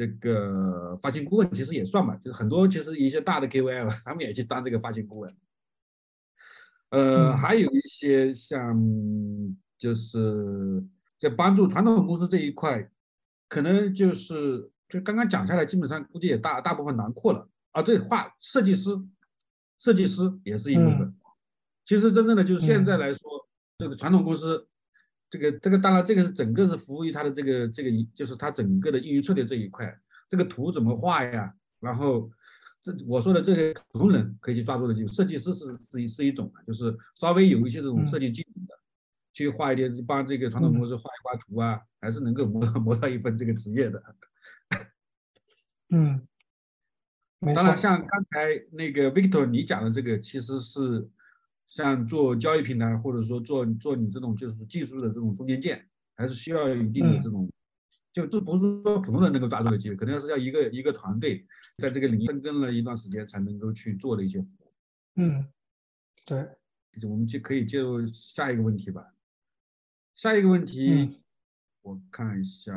这个发行顾问其实也算吧，就是很多其实一些大的 KOL 他们也去当这个发行顾问。呃，还有一些像就是在帮助传统公司这一块，可能就是就刚刚讲下来，基本上估计也大大部分囊括了啊。对，画设计师，设计师也是一部分。其实真正的就是现在来说，这个传统公司。这个这个当然，这个是整个是服务于它的这个这个，就是它整个的运营策略这一块。这个图怎么画呀？然后这我说的这些普通人可以去抓住的，就设计师是是一是一种就是稍微有一些这种设计技能的，去画一点帮这个传统公司画一画图啊，还是能够磨磨到一份这个职业的。嗯，当然，像刚才那个 Victor 你讲的这个，其实是。像做交易平台，或者说做做你这种就是技术的这种中间件，还是需要有一定的这种，就这不是说普通人能够抓住的机会，肯定是要一个一个团队在这个领域深耕了一段时间才能够去做的一些服务。嗯，对，我们就可以进入下一个问题吧。下一个问题，我看一下，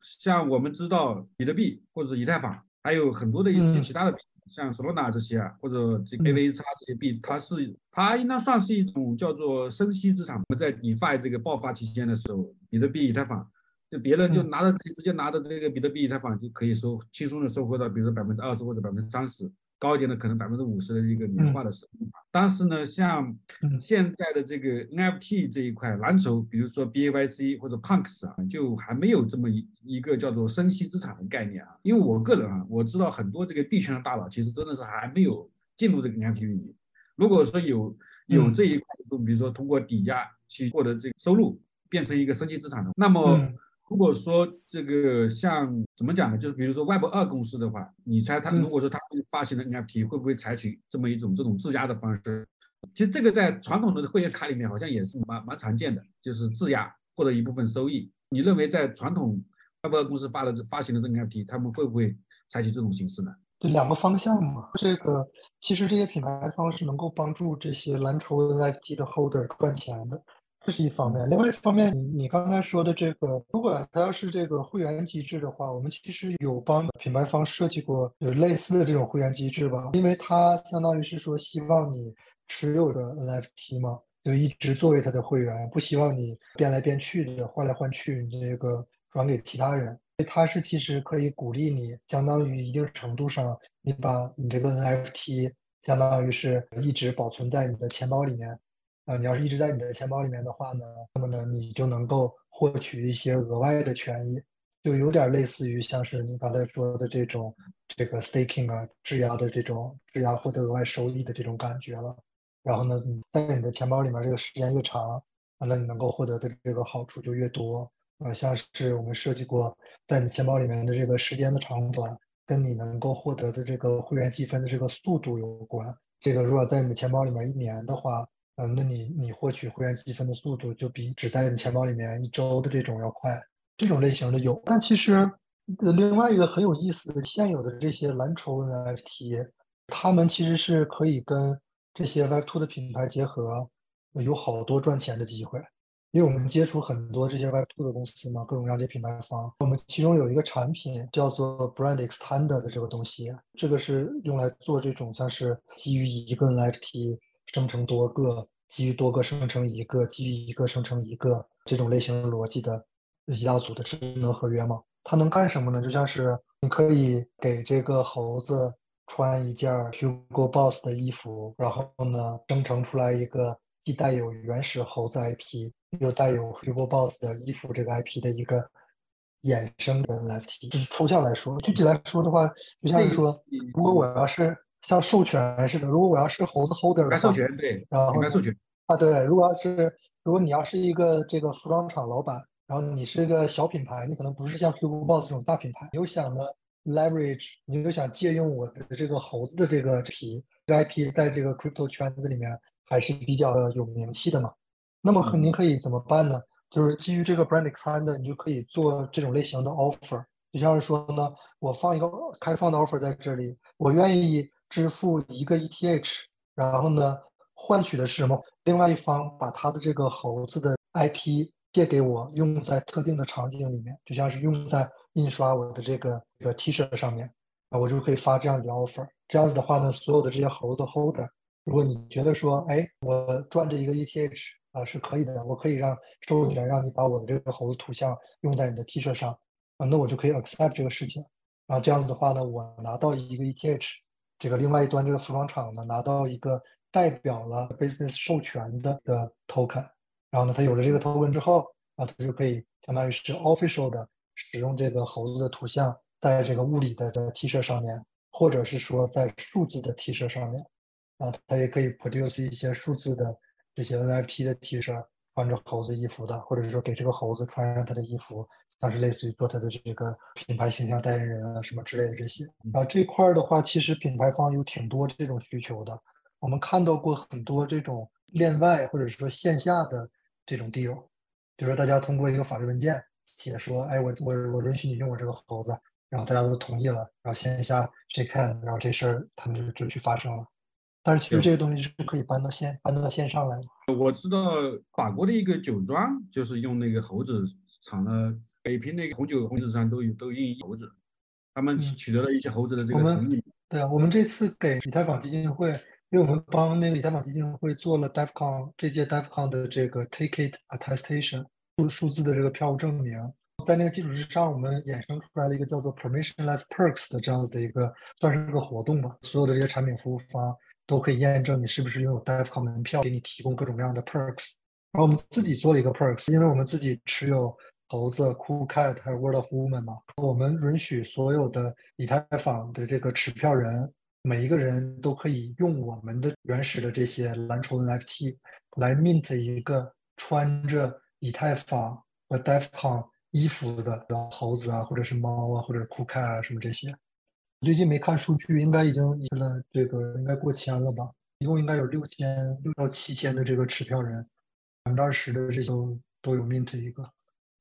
像我们知道比特币或者以太坊，还有很多的一些其他的币。像 Solana 这些啊，或者这 AVX 这些币，它是它应当算是一种叫做生息资产。我们在 DeFi 这个爆发期间的时候，比特币、以太坊，就别人就拿着直接拿着这个比特币、以太坊就可以收轻松的收获到，比如说百分之二十或者百分之三十。高一点的可能百分之五十的一个年化的收益，但是呢，像现在的这个 NFT 这一块蓝筹，比如说 BAYC 或者 Punks 啊，就还没有这么一一个叫做生息资产的概念啊。因为我个人啊，我知道很多这个币圈的大佬，其实真的是还没有进入这个 NFT 领域。如果说有有这一块，就比如说通过抵押去获得这个收入，变成一个生息资产的，那么。如果说这个像怎么讲呢？就是比如说 Web 二公司的话，你猜他如果说他发行的 NFT 会不会采取这么一种这种质押的方式？其实这个在传统的会员卡里面好像也是蛮蛮常见的，就是质押获得一部分收益。你认为在传统 Web 二公司发的发行的这个 NFT，他们会不会采取这种形式呢？对，两个方向嘛。这个其实这些品牌方是能够帮助这些蓝筹 NFT 的 Holder 赚钱的。这是一方面，另外一方面，你你刚才说的这个，如果它要是这个会员机制的话，我们其实有帮品牌方设计过有类似的这种会员机制吧，因为它相当于是说希望你持有的 NFT 嘛，就一直作为他的会员，不希望你变来变去的换来换去，你这个转给其他人，它是其实可以鼓励你，相当于一定程度上，你把你这个 NFT 相当于是一直保存在你的钱包里面。啊，你要是一直在你的钱包里面的话呢，那么呢，你就能够获取一些额外的权益，就有点类似于像是你刚才说的这种这个 staking 啊，质押的这种质押获得额外收益的这种感觉了。然后呢，你在你的钱包里面这个时间越长，那你能够获得的这个好处就越多。啊，像是我们设计过，在你钱包里面的这个时间的长短，跟你能够获得的这个会员积分的这个速度有关。这个如果在你的钱包里面一年的话，嗯，那你你获取会员积分的速度就比只在你钱包里面一周的这种要快，这种类型的有。但其实，另外一个很有意思的，现有的这些蓝筹 NFT，他们其实是可以跟这些 Web 2的品牌结合，有好多赚钱的机会。因为我们接触很多这些 Web 2的公司嘛，各种各样的品牌方。我们其中有一个产品叫做 Brand Extender 的这个东西，这个是用来做这种像是基于一个 NFT 生成多个，基于多个生成一个，基于一个生成一个这种类型逻辑的一大组的智能合约嘛。它能干什么呢？就像是你可以给这个猴子穿一件 Hugo Boss 的衣服，然后呢生成出来一个既带有原始猴子 IP。又带有 Hugo Boss 的衣服这个 IP 的一个衍生的 NFT，就是抽象来说，具体来说的话，就像是说，如果我要是像授权似的，如果我要是猴子 Holder 的话，授权对，然后授权啊对，如果要是如果你要是一个这个服装厂老板，然后你是一个小品牌，你可能不是像 Hugo Boss 这种大品牌，你又想呢 leverage，你又想借用我的这个猴子的这个皮这个 IP，在这个 crypto 圈子里面还是比较有名气的嘛。那么您可以怎么办呢？就是基于这个 brand extender，你就可以做这种类型的 offer。就像是说呢，我放一个开放的 offer 在这里，我愿意支付一个 ETH，然后呢，换取的是什么？另外一方把他的这个猴子的 IP 借给我，用在特定的场景里面，就像是用在印刷我的这个这个 T 恤上面，啊，我就可以发这样的 offer。这样子的话呢，所有的这些猴子的 holder，如果你觉得说，哎，我赚这一个 ETH。啊，是可以的，我可以让授权让你把我的这个猴子图像用在你的 T 恤上，啊，那我就可以 accept 这个事情，然后这样子的话呢，我拿到一个 ETH，这个另外一端这个服装厂呢拿到一个代表了 business 授权的的 token，然后呢，它有了这个 token 之后，啊，它就可以相当于是 official 的使用这个猴子的图像在这个物理的的 T 恤上面，或者是说在数字的 T 恤上面，啊，它也可以 produce 一些数字的。这些 NFT 的 T 恤，穿着猴子衣服的，或者是说给这个猴子穿上他的衣服，像是类似于做它的这个品牌形象代言人啊什么之类的这些。啊，这块儿的话，其实品牌方有挺多这种需求的。我们看到过很多这种链外或者说线下的这种 deal，比如说大家通过一个法律文件写说，哎，我我我允许你用我这个猴子，然后大家都同意了，然后线下去看，然后这事儿他们就就去发生了。但是其实这个东西是可以搬到线搬到线上来的。我知道法国的一个酒庄就是用那个猴子产了北平那个红酒，红酒上都有都印猴子，他们取得了一些猴子的这个成品。对啊，我们这次给以太坊基金会，因为我们帮那个以太坊基金会做了 DevCon 这届 DevCon 的这个 Take It Attestation 数数字的这个票务证明，在那个基础之上，我们衍生出来了一个叫做 Permissionless Perks 的这样子的一个算是个活动吧，所有的这些产品服务方。都可以验证你是不是拥有 DevCon 门票，给你提供各种各样的 perks。然后我们自己做了一个 perks，因为我们自己持有猴子、CoolCat 还有 World of Woman 嘛，我们允许所有的以太坊的这个持票人，每一个人都可以用我们的原始的这些蓝筹 NFT 来 mint 一个穿着以太坊和 DeFcon 衣服的猴子啊，或者是猫啊，或者是 CoolCat 啊什么这些。最近没看数据，应该已经了这个应该过千了吧？一共应该有六千六到七千的这个持票人，百分之二十的这都都有 mint 一个，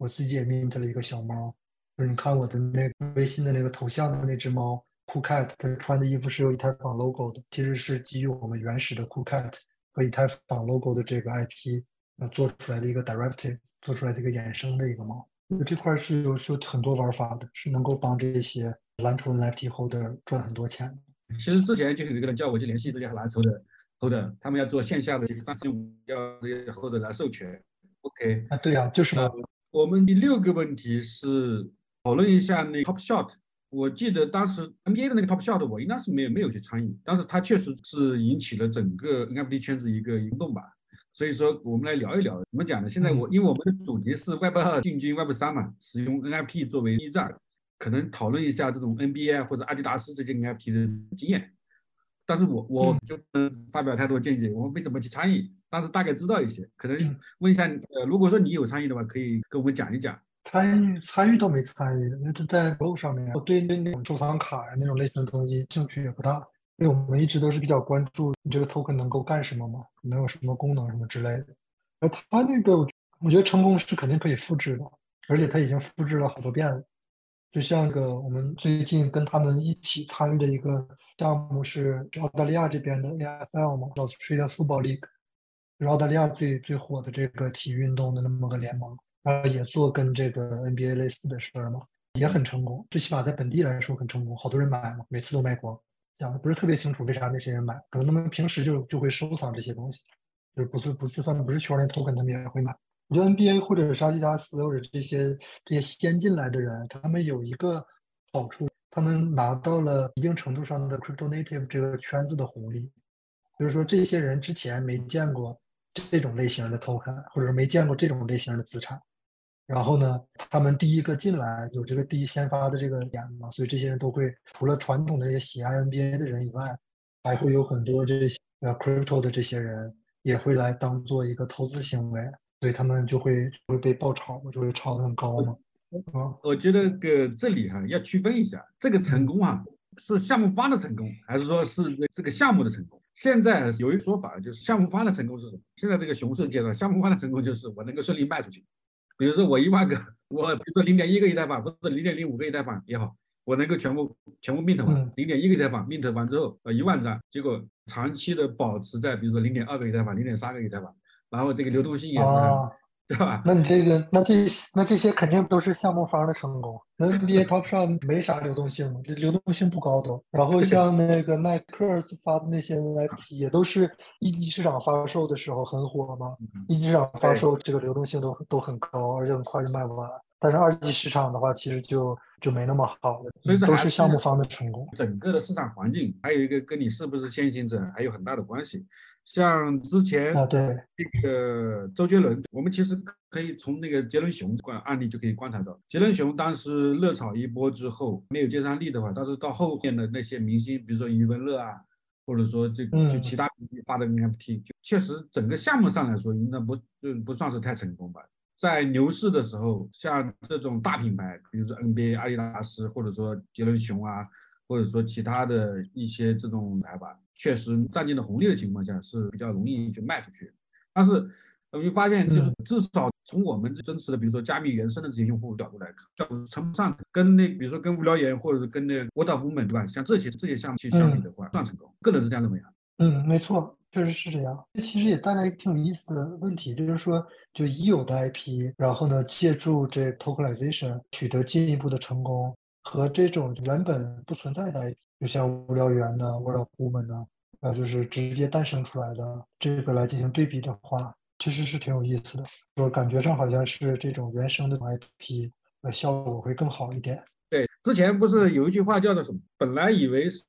我自己也 mint 了一个小猫。就是你看我的那个微信的那个头像的那只猫，CoolCat，它穿的衣服是有以太坊 logo 的，其实是基于我们原始的 CoolCat 和以太坊 logo 的这个 IP 呃做出来的一个 derivative，做出来的一个衍生的一个猫。这块是有是有很多玩法的，是能够帮这些。蓝筹 NFT holder 赚很多钱。其实之前就有一个人叫我去联系这些蓝筹的 holder，他们要做线下的这个三十五，要这些 holder 来授权。OK 啊，对啊，就是我们第六个问题是讨论一下那 Top Shot。我记得当时 NBA 的那个 Top Shot，我应该是没有没有去参与，但是它确实是引起了整个 NFT 圈子一个运动吧。所以说，我们来聊一聊怎么讲呢？现在我因为我们的主题是 Web 二进军 Web 三嘛，使用 NFT 作为驿站。可能讨论一下这种 NBA 或者阿迪达斯这些 NFT 的经验，但是我我就不能发表太多见解，我没怎么去参与，但是大概知道一些。可能问一下，呃，如果说你有参与的话，可以跟我们讲一讲。参与参与都没参与，那是在路上面。我对那种收藏卡呀那种类型的东西兴趣也不大，因为我们一直都是比较关注你这个 token 能够干什么嘛，能有什么功能什么之类的。而他那个，我觉得成功是肯定可以复制的，而且他已经复制了好多遍了。就像个我们最近跟他们一起参与的一个项目是澳大利亚这边的 AFL 嘛，Australia Football League，是澳大利亚最最火的这个体育运动的那么个联盟，然后也做跟这个 NBA 类似的事儿嘛，也很成功，最起码在本地来说很成功，好多人买嘛，每次都卖光。讲的不是特别清楚为啥那些人买，可能他们平时就就会收藏这些东西，就是不是不就算不是区块链 token，他们也会买。我觉得 NBA 或者是阿迪达斯或者这些这些先进来的人，他们有一个好处，他们拿到了一定程度上的 crypto native 这个圈子的红利，比如说这些人之前没见过这种类型的 token，或者说没见过这种类型的资产，然后呢，他们第一个进来有这个第一先发的这个点嘛，所以这些人都会除了传统的这些喜爱 NBA 的人以外，还会有很多这些呃 crypto 的这些人也会来当做一个投资行为。所以他们就会会被爆炒，就会炒得很高嘛。啊，我觉得个这里哈要区分一下，这个成功啊是项目方的成功，还是说是这个项目的成功？现在有一个说法，就是项目方的成功是什么？现在这个熊市阶段，项目方的成功就是我能够顺利卖出去。比如说我一万个，我比如说零点一个以太坊或者零点零五个以太坊也好，我能够全部全部 mint 完，零点一个以太坊 mint 完之后，呃一万张，结果长期的保持在比如说零点二个以太坊、零点三个以太坊。然后这个流动性也是，对吧？那你这个，那这那这些肯定都是项目方的成功。那 NBA Top 上没啥流动性嘛，这流动性不高都。然后像那个耐克发的那些 NFT 也都是一级市场发售的时候很火嘛，一级市场发售这个流动性都都很高，而且很快就卖完。但是二级市场的话，其实就就没那么好了。所以这都是项目方的成功。整个的市场环境还有一个跟你是不是先行者还有很大的关系。像之前啊，对这个周杰伦，我们其实可以从那个杰伦熊观案例就可以观察到，杰伦熊当时热炒一波之后没有接上力的话，但是到后面的那些明星，比如说余文乐啊，或者说这就其他明星发的 NFT，就确实整个项目上来说，应该不就不算是太成功吧。在牛市的时候，像这种大品牌，比如说 NBA、阿迪达斯，或者说杰伦熊啊，或者说其他的一些这种牌吧。确实占尽了红利的情况下是比较容易就卖出去，但是我们发现就是至少从我们真实的比如说加密原生的这些用户角度来看，称不上跟那比如说跟无聊猿或者是跟那 of Woman 对吧？像这些这些项目去相比的话，算成功，个人是这样认为啊。嗯，没错，确实是这样。这其实也带来一个挺有意思的问题，就是说就已有的 IP，然后呢借助这 tokenization 取得进一步的成功，和这种原本不存在的 IP。就像无聊猿呢，Word of Woman 呢，呃，就是直接诞生出来的这个来进行对比的话，其实是挺有意思的。我感觉上好像是这种原生的 IP，呃，效果会更好一点。对，之前不是有一句话叫做什么？本来以为是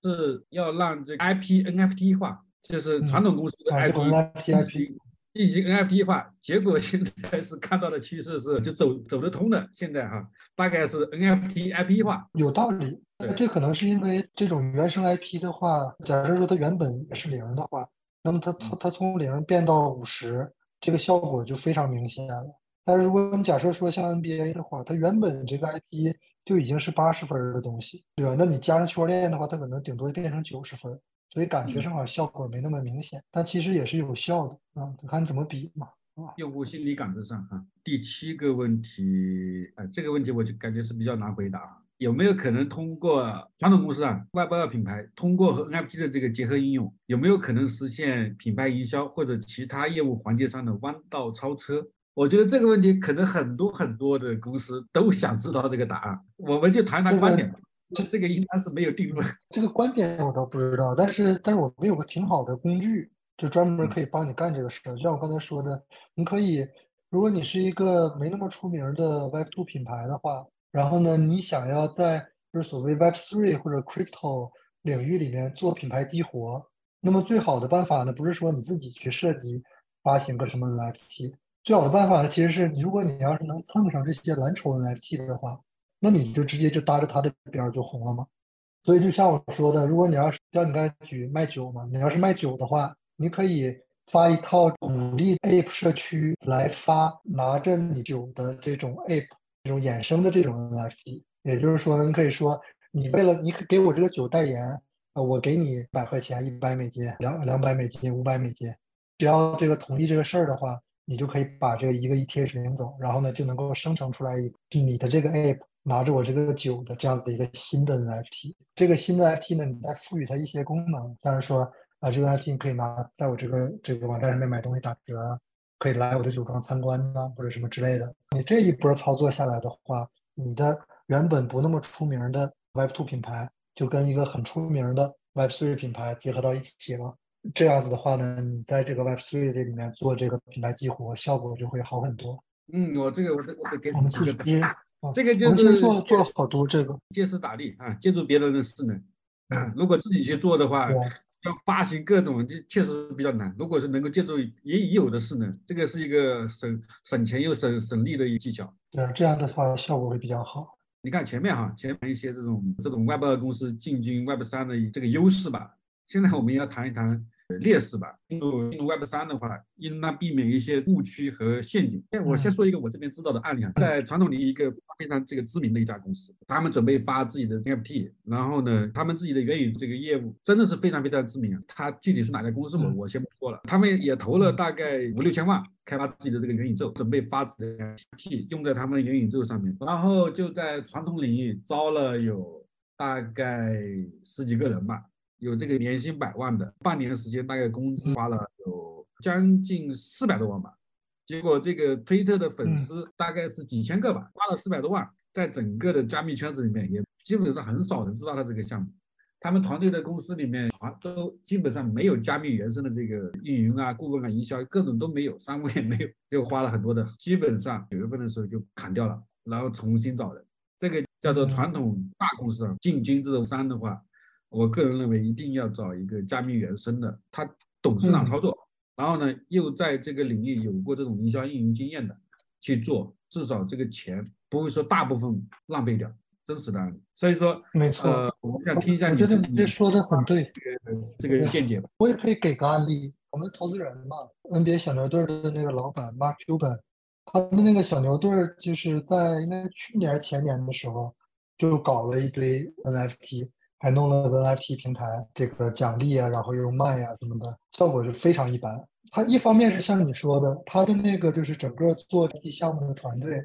要让这个 IP NFT 化，就是传统公司的 IP。进行 NFT 化，结果现在是看到的趋势是就走走得通的。现在哈，大概是 NFT IP 化，有道理。这可能是因为这种原生 IP 的话，假设说它原本也是零的话，那么它它它从零变到五十，这个效果就非常明显了。但是如果你假设说像 NBA 的话，它原本这个 IP 就已经是八十分的东西，对吧？那你加上区块链的话，它可能顶多变成九十分。所以感觉上好效果没那么明显，但其实也是有效的啊，看你怎么比嘛，啊。用户心理感知上啊，第七个问题，呃，这个问题我就感觉是比较难回答。有没有可能通过传统公司啊，外包的品牌，通过和 NFT 的这个结合应用，有没有可能实现品牌营销或者其他业务环节上的弯道超车？我觉得这个问题可能很多很多的公司都想知道这个答案。我们就谈谈观点吧。这这个应该是没有定论。这个观点我倒不知道，但是但是我们有个挺好的工具，就专门可以帮你干这个事儿。就像我刚才说的，你可以，如果你是一个没那么出名的 Web2 品牌的话，然后呢，你想要在就是所谓 Web3 或者 Crypto 领域里面做品牌激活，那么最好的办法呢，不是说你自己去设计发行个什么 NFT，最好的办法呢，其实是你如果你要是能蹭上这些蓝筹 NFT 的话。那你就直接就搭着他的边儿就红了吗？所以就像我说的，如果你要是像你刚才举卖酒嘛，你要是卖酒的话，你可以发一套鼓励 Ape 社区来发拿着你酒的这种 Ape 这种衍生的这种 NFT。也就是说呢，你可以说你为了你给我这个酒代言，呃，我给你百块钱、一百美金、两两百美金、五百美金，只要这个同意这个事儿的话，你就可以把这个一个 ETH 领走，然后呢就能够生成出来你的这个 Ape。拿着我这个酒的这样子的一个新的 NFT。这个新的 NFT 呢，你再赋予它一些功能，像是说啊，这个 NFT 你可以拿在我这个这个网站上面买东西打折，可以来我的酒庄参观呐，或者什么之类的。你这一波操作下来的话，你的原本不那么出名的 Web2 品牌，就跟一个很出名的 Web3 品牌结合到一起了。这样子的话呢，你在这个 Web3 这里面做这个品牌激活，效果就会好很多。嗯，我这个我这我得给我们其实这个就是做做了好多这个，借势打力啊，借助别人的势能。啊如果自己去做的话，对要发行各种，就确实比较难。如果是能够借助也已有的势能，这个是一个省省钱又省省力的一个技巧。对，这样的话效果会比较好。你看前面哈，前面一些这种这种 Web 二公司进军 Web 三的这个优势吧。现在我们要谈一谈呃劣势吧。进入进入 Web 三的话，应当避免一些误区和陷阱。哎，我先说一个我这边知道的案例啊，在传统领域一个非常这个知名的一家公司，他们准备发自己的 NFT，然后呢，他们自己的元宇宙这个业务真的是非常非常知名啊。它具体是哪家公司我嗯我先不说了，他们也投了大概五六千万开发自己的这个元宇宙，准备发自己的 NFT 用在他们的元宇宙上面，然后就在传统领域招了有大概十几个人吧。有这个年薪百万的，半年时间大概工资花了有将近四百多万吧。结果这个推特的粉丝大概是几千个吧，花了四百多万，在整个的加密圈子里面也基本上很少人知道他这个项目。他们团队的公司里面全都基本上没有加密原生的这个运营啊、顾问啊、营销，各种都没有，商务也没有，又花了很多的，基本上九月份的时候就砍掉了，然后重新找人。这个叫做传统大公司啊，进军这种商的话，我个人认为一定要找一个加密原生的，他懂市场操作，然后呢又在这个领域有过这种营销运营经验的去做，至少这个钱不会说大部分浪费掉，真实的案例。所以说，没错，呃，我想听一下我觉得你这说的很对。这个见解吧。我也可以给个案例，我们投资人嘛，NBA 小牛队的那个老板 Mark Cuban，他们那个小牛队就是在应该去年前年的时候就搞了一堆 NFT，还弄了个 NFT 平台，这个奖励啊，然后又卖呀、什么的，效果是非常一般。他一方面是像你说的，他的那个就是整个做这些项目的团队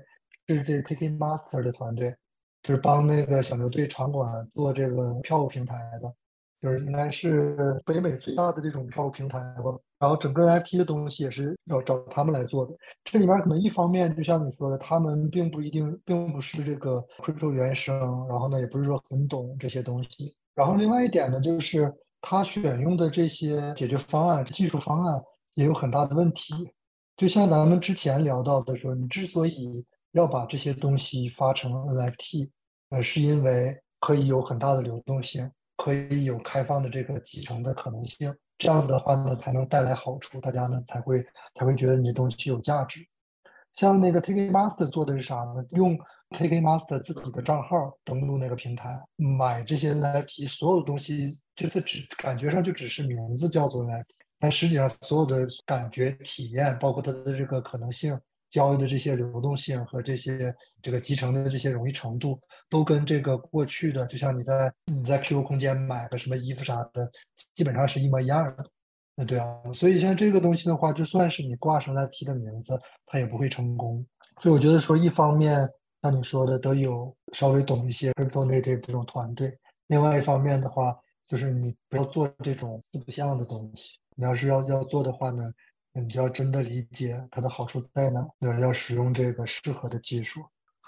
是这 t i k e t Master 的团队，就是帮那个小牛队场馆做这个票务平台的。就是应该是北美最大的这种票务平台吧。然后整个 NFT 的东西也是要找他们来做的。这里面可能一方面就像你说的，他们并不一定，并不是这个 crypto 原生，然后呢也不是说很懂这些东西。然后另外一点呢，就是他选用的这些解决方案、技术方案也有很大的问题。就像咱们之前聊到的说，你之所以要把这些东西发成 NFT，呃，是因为可以有很大的流动性。可以有开放的这个集成的可能性，这样子的话呢，才能带来好处，大家呢才会才会觉得你的东西有价值。像那个 Ticket Master 做的是啥呢？用 Ticket Master 自己的账号登录那个平台，买这些 NFT，所有东西就是只感觉上就只是名字叫做 NFT，但实际上所有的感觉体验，包括它的这个可能性。交易的这些流动性和这些这个集成的这些容易程度，都跟这个过去的，就像你在你在 QQ 空间买个什么衣服啥的，基本上是一模一样的。那对啊，所以像这个东西的话，就算是你挂上 NFT 的名字，它也不会成功。所以我觉得说，一方面像你说的，得有稍微懂一些 crypto native 这种团队；另外一方面的话，就是你不要做这种四不像的东西。你要是要要做的话呢？你就要真的理解它的好处在哪，要要使用这个适合的技术。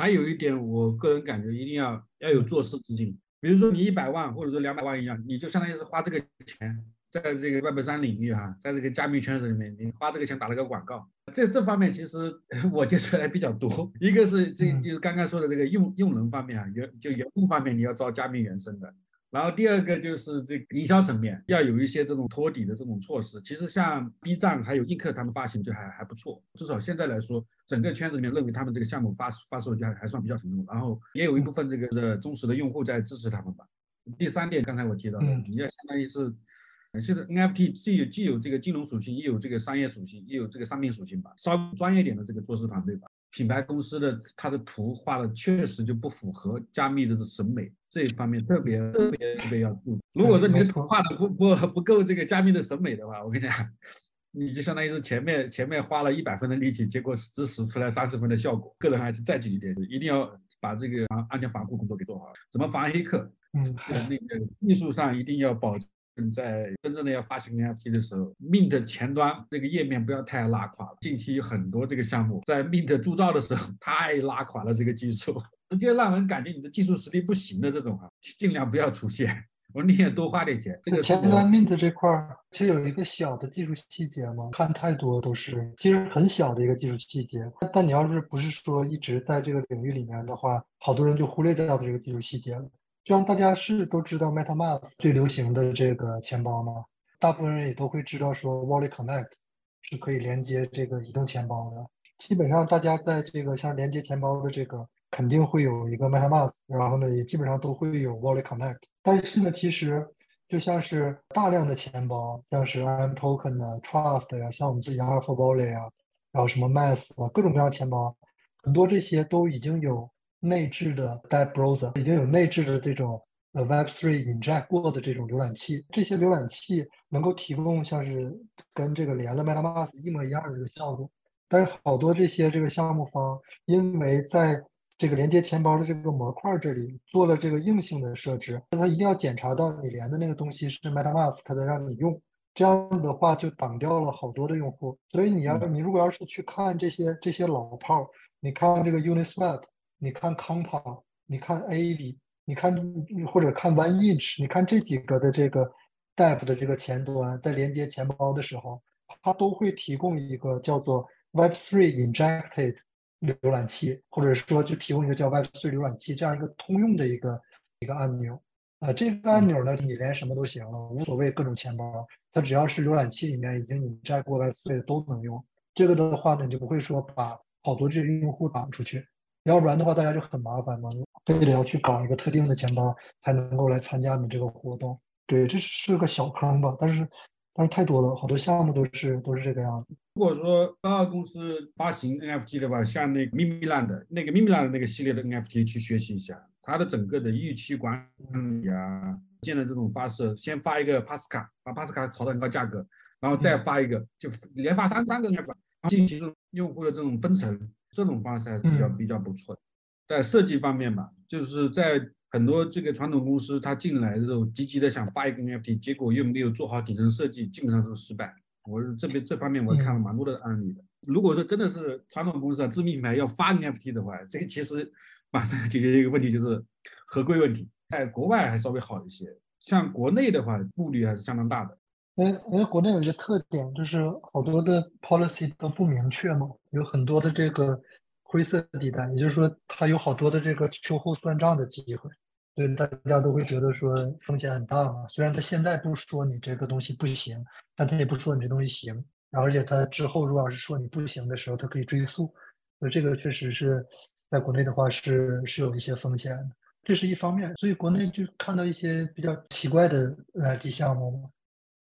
还有一点，我个人感觉一定要要有做事资金。比如说你一百万或者说两百万一样，你就相当于是花这个钱，在这个 Web 三领域哈，在这个加密圈子里面，你花这个钱打了个广告。这这方面其实 我接触还比较多。一个是这就是刚刚说的这个用用人方面啊，员就员工方面你要招加密原生的。然后第二个就是这个营销层面要有一些这种托底的这种措施。其实像 B 站还有映客他们发行就还还不错，至少现在来说，整个圈子里面认为他们这个项目发发售就还还算比较成功。然后也有一部分这个的忠实的用户在支持他们吧。第三点，刚才我提到的，你要相当于是，现在 NFT 既有既有这个金融属性，也有这个商业属性，也有这个商品属性吧。稍微专业点的这个做事团队吧。品牌公司的它的图画的确实就不符合加密的审美，这一方面特别特别特别要注意。如果说你的图画的不不不够这个加密的审美的话，我跟你讲，你就相当于是前面前面花了一百分的力气，结果只使出来三十分的效果。个人还是再举一点，一定要把这个安全防护工作给做好，怎么防黑客？嗯，那个技术上一定要保证在真正的要发行 NFT 的时候，Mint 前端这个页面不要太拉垮了。近期有很多这个项目在 Mint 铸造的时候太拉垮了，这个技术直接让人感觉你的技术实力不行的这种啊，尽量不要出现。我宁愿多花点钱。这个前端 Mint 这块儿其实有一个小的技术细节嘛，看太多都是其实很小的一个技术细节。但你要是不是说一直在这个领域里面的话，好多人就忽略掉的这个技术细节了。就像大家是都知道 MetaMask 最流行的这个钱包吗？大部分人也都会知道说 Wallet Connect 是可以连接这个移动钱包的。基本上大家在这个像连接钱包的这个。肯定会有一个 MetaMask，然后呢，也基本上都会有 Wallet Connect。但是呢，其实就像是大量的钱包，像是 M Token 的 Trust 呀，像我们自己 Alpha Wallet 啊，然后什么 Mass 啊，各种各样的钱包，很多这些都已经有内置的 Web Browser，已经有内置的这种呃 Web3 inject 过的这种浏览器。这些浏览器能够提供像是跟这个连了 MetaMask 一模一样的这个效果。但是好多这些这个项目方，因为在这个连接钱包的这个模块这里做了这个硬性的设置，它一定要检查到你连的那个东西是 MetaMask 它才，让你用。这样子的话就挡掉了好多的用户。所以你要你如果要是去看这些这些老炮儿，你看这个 Uniswap，你看 c o n t a 你看 Aave，你看或者看 OneInch，你看这几个的这个 Dap 的这个前端在连接钱包的时候，它都会提供一个叫做 Web3 Injected。浏览器，或者说就提供一个叫 Web3 浏览器这样一个通用的一个一个按钮，呃，这个按钮呢，你连什么都行了，无所谓各种钱包，它只要是浏览器里面已经你摘过 Web3 的都能用。这个的话呢，你就不会说把好多这些用户挡出去，要不然的话大家就很麻烦嘛，非得要去搞一个特定的钱包才能够来参加你这个活动。对，这是个小坑吧，但是。但是太多了，好多项目都是都是这个样子。如果说高二公司发行 NFT 的话，像那个 Mimiland 那个 Mimiland 那个系列的 NFT 去学习一下，它的整个的预期管理啊，建的这种发射，先发一个 Pascal，把 Pascal 炒到很高价格，然后再发一个，就连发三三个 NFT，进行用户的这种分成，这种方式还是比较比较不错的。在设计方面吧，就是在。很多这个传统公司，他进来的时候积极的想发一个 NFT，结果又没有做好底层设计，基本上都是失败。我这边这方面我看了蛮多的案例的。如果说真的是传统公司啊，知名品牌要发 NFT 的话，这个其实马上解决一个问题，就是合规问题。在国外还稍微好一些，像国内的话，顾虑还是相当大的。因为因为国内有一个特点，就是好多的 policy 都不明确嘛，有很多的这个灰色地带，也就是说，它有好多的这个秋后算账的机会。所以大家都会觉得说风险很大嘛。虽然他现在不说你这个东西不行，但他也不说你这东西行。而且他之后如果要是说你不行的时候，他可以追溯。所以这个确实是在国内的话是是有一些风险的，这是一方面。所以国内就看到一些比较奇怪的 NFT 项目嘛，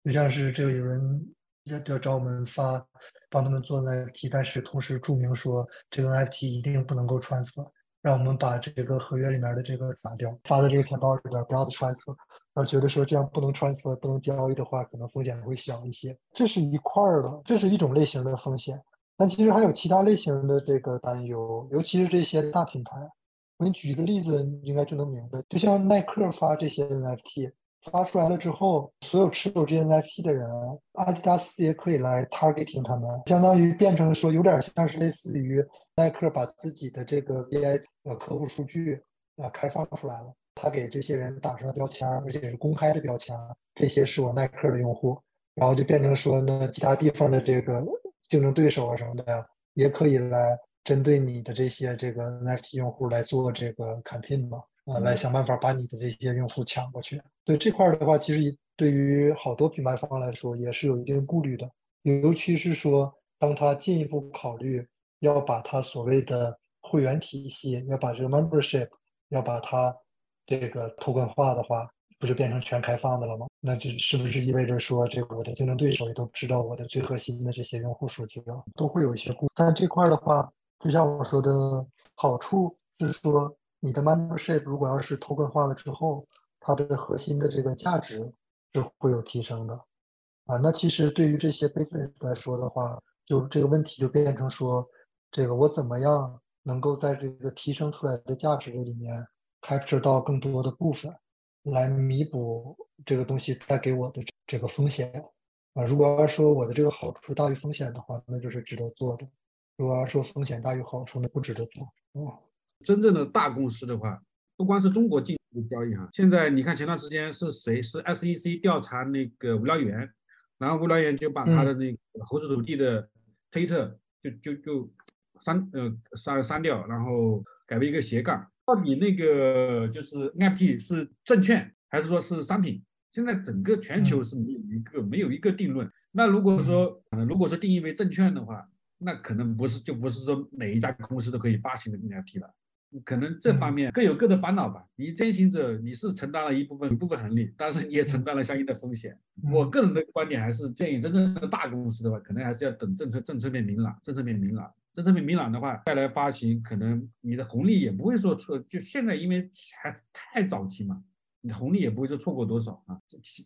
就像是这个有人要要找我们发帮他们做 NFT，但是同时注明说这个 NFT 一定不能够 transfer。让我们把这个合约里面的这个拿掉，发的这个钱包里边不要 transfer，然后觉得说这样不能 transfer，不能交易的话，可能风险会小一些。这是一块儿的，这是一种类型的风险。但其实还有其他类型的这个担忧，尤其是这些大品牌。我给你举一个例子，你应该就能明白。就像耐克发这些 NFT，发出来了之后，所有持有这些 NFT 的人，阿迪达斯也可以来 targeting 他们，相当于变成说有点像是类似于。耐克把自己的这个 VI 呃客户数据啊开放出来了，他给这些人打上了标签，而且是公开的标签，这些是我耐克的用户，然后就变成说呢，其他地方的这个竞争对手啊什么的，也可以来针对你的这些这个 NFT 用户来做这个 campaign 嘛，啊，来想办法把你的这些用户抢过去。所以这块的话，其实对于好多品牌方来说也是有一定顾虑的，尤其是说当他进一步考虑。要把他所谓的会员体系，要把这个 membership，要把它这个托管化的话，不是变成全开放的了吗？那就是不是意味着说，这个我的竞争对手也都知道我的最核心的这些用户数据了，都会有一些顾。但这块的话，就像我说的，好处是说，你的 membership 如果要是 token 化了之后，它的核心的这个价值是会有提升的。啊，那其实对于这些 business 来说的话，就这个问题就变成说。这个我怎么样能够在这个提升出来的价值里面 capture 到更多的部分，来弥补这个东西带给我的这个风险啊。如果要说我的这个好处大于风险的话，那就是值得做的；如果要说风险大于好处，那不值得做。哦，真正的大公司的话，不光是中国进入交易哈，现在你看前段时间是谁是 SEC 调查那个无聊猿，然后无聊猿就把他的那个猴子土地的推特就就就。删呃删删掉，然后改为一个斜杠。到底那个就是 NFT 是证券还是说是商品？现在整个全球是没有一个没有一个定论。那如果说如果说定义为证券的话，那可能不是就不是说每一家公司都可以发行的 NFT 了。可能这方面各有各的烦恼吧。你践行者你是承担了一部分一部分红利，但是你也承担了相应的风险。我个人的观点还是建议真正的大公司的话，可能还是要等政策政策面明朗，政策面明朗。政策面明朗的话，再来发行，可能你的红利也不会说错。就现在，因为还太早期嘛，你红利也不会说错过多少啊。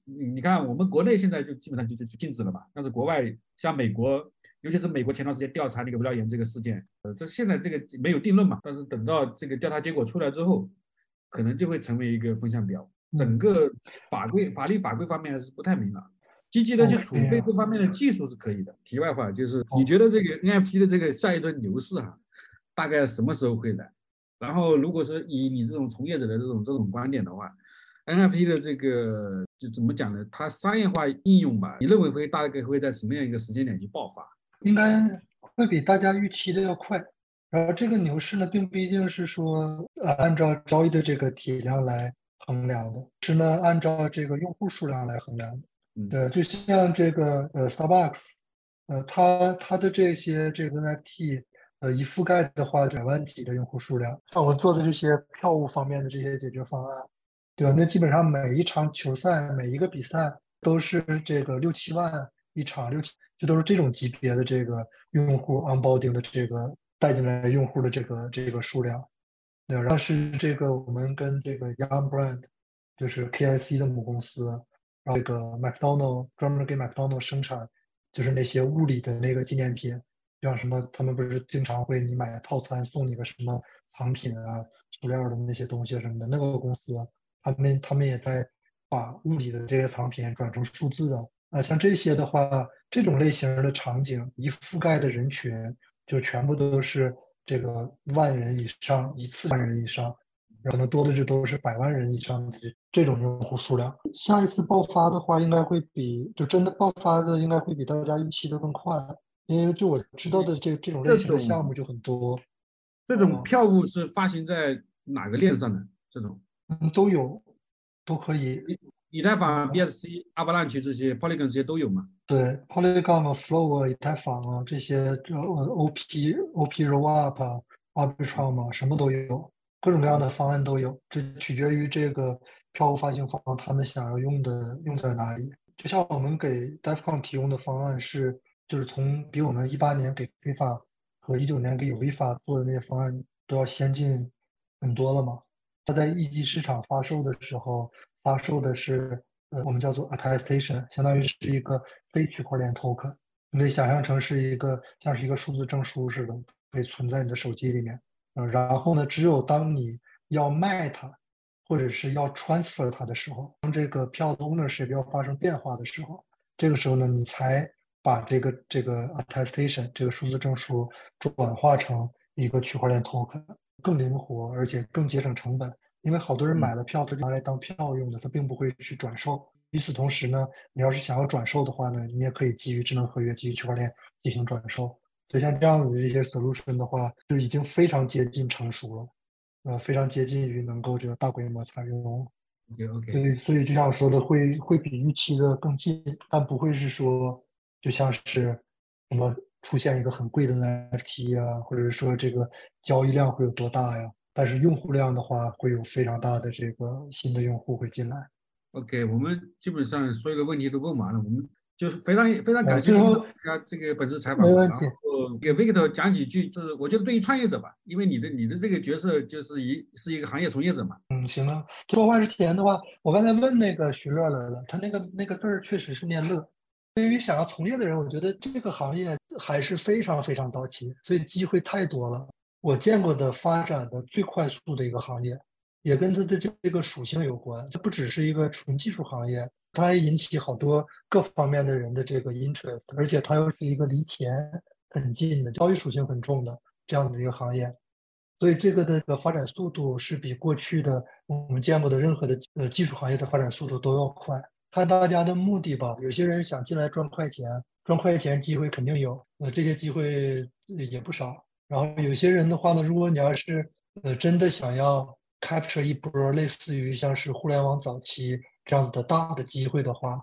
你你看，我们国内现在就基本上就就就禁止了嘛。但是国外像美国，尤其是美国前段时间调查那个无聊猿这个事件，呃，这现在这个没有定论嘛。但是等到这个调查结果出来之后，可能就会成为一个风向标。整个法规、法律法规方面还是不太明朗。积极的去储备这方面的技术是可以的。题外话就是，你觉得这个 NFT 的这个下一轮牛市哈，大概什么时候会来？然后，如果说以你这种从业者的这种这种观点的话，NFT 的这个就怎么讲呢？它商业化应用吧，你认为会大概会在什么样一个时间点去爆发？应该会比大家预期的要快。然后这个牛市呢，并不一定是说呃按照交易的这个体量来衡量的，是呢按照这个用户数量来衡量的。对，就像这个呃，Starbucks，呃，它它的这些这个 NFT，呃，一覆盖的话，百万级的用户数量。像我做的这些票务方面的这些解决方案，对吧？那基本上每一场球赛，每一个比赛都是这个六七万一场，六七就都是这种级别的这个用户 onboarding 的这个带进来用户的这个这个数量。对，然后是这个我们跟这个 Young Brand，就是 KIC 的母公司。然后这个 McDonald 专门给 McDonald 生产，就是那些物理的那个纪念品，像什么他们不是经常会你买套餐送你个什么藏品啊、塑料的那些东西什么的。那个公司他们他们也在把物理的这些藏品转成数字的啊。像这些的话，这种类型的场景一覆盖的人群就全部都是这个万人以上，一次万人以上。可能多的就都是百万人以上的这种用户数量。下一次爆发的话，应该会比就真的爆发的应该会比大家预期的更快，因为就我知道的这这种类型的项目就很多。这种票务是发行在哪个链上的？这种嗯都有，都可以。以太坊、BSC、阿巴兰奇这些、Polygon 这些都有吗？对，Polygon、Flow、以太坊啊这些，这 OP、OP Rollup、Arbitrum 啊什么都有。各种各样的方案都有，这取决于这个票务发行方他们想要用的用在哪里。就像我们给 DeFcon 提供的方案是，就是从比我们一八年给非法和一九年给有利法做的那些方案都要先进很多了嘛。它在一级市场发售的时候，发售的是呃我们叫做 Attestation，相当于是一个非区块链 Token，你可以想象成是一个像是一个数字证书似的，可以存在你的手机里面。嗯，然后呢，只有当你要卖它，或者是要 transfer 它的时候，当这个票的 ownership 要发生变化的时候，这个时候呢，你才把这个这个 attestation 这个数字证书转化成一个区块链 token，更灵活，而且更节省成本。因为好多人买了票，他就拿来当票用的，他并不会去转售。与此同时呢，你要是想要转售的话呢，你也可以基于智能合约、基于区块链进行转售。就像这样子的一些 solution 的话，就已经非常接近成熟了，呃，非常接近于能够这个大规模采用。OK OK。对，所以就像我说的，会会比预期的更近，但不会是说就像是什么出现一个很贵的 NFT 啊，或者说这个交易量会有多大呀？但是用户量的话，会有非常大的这个新的用户会进来。OK，我们基本上所有的问题都问完了，我们。就是非常非常感谢大家这个本次采访，然后给 Victor 讲几句，就是我觉得对于创业者吧，因为你的你的这个角色就是一是一个行业从业者嘛。嗯，行了，说话之前的话，我刚才问那个徐乐来了，他那个那个字儿确实是念乐。对于想要从业的人，我觉得这个行业还是非常非常早期，所以机会太多了。我见过的发展的最快速的一个行业，也跟它的这个属性有关。它不只是一个纯技术行业，它还引起好多各方面的人的这个 interest，而且它又是一个离钱很近的交易属性很重的这样子一个行业。所以这个的发展速度是比过去的我们见过的任何的呃技术行业的发展速度都要快。看大家的目的吧，有些人想进来赚快钱，赚快钱机会肯定有，呃这些机会也不少。然后有些人的话呢，如果你要是呃真的想要 capture 一波类似于像是互联网早期这样子的大的机会的话，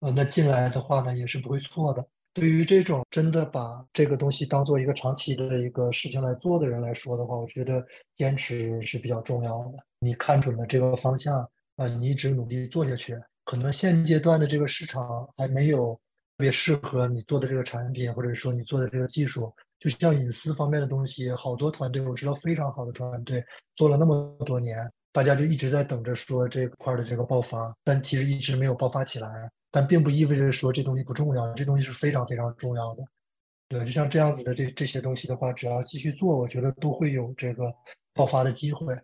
呃那进来的话呢也是不会错的。对于这种真的把这个东西当做一个长期的一个事情来做的人来说的话，我觉得坚持是比较重要的。你看准了这个方向啊，你一直努力做下去，可能现阶段的这个市场还没有特别适合你做的这个产品，或者说你做的这个技术。就像隐私方面的东西，好多团队我知道非常好的团队做了那么多年，大家就一直在等着说这块的这个爆发，但其实一直没有爆发起来。但并不意味着说这东西不重要，这东西是非常非常重要的。对，就像这样子的这这些东西的话，只要继续做，我觉得都会有这个爆发的机会。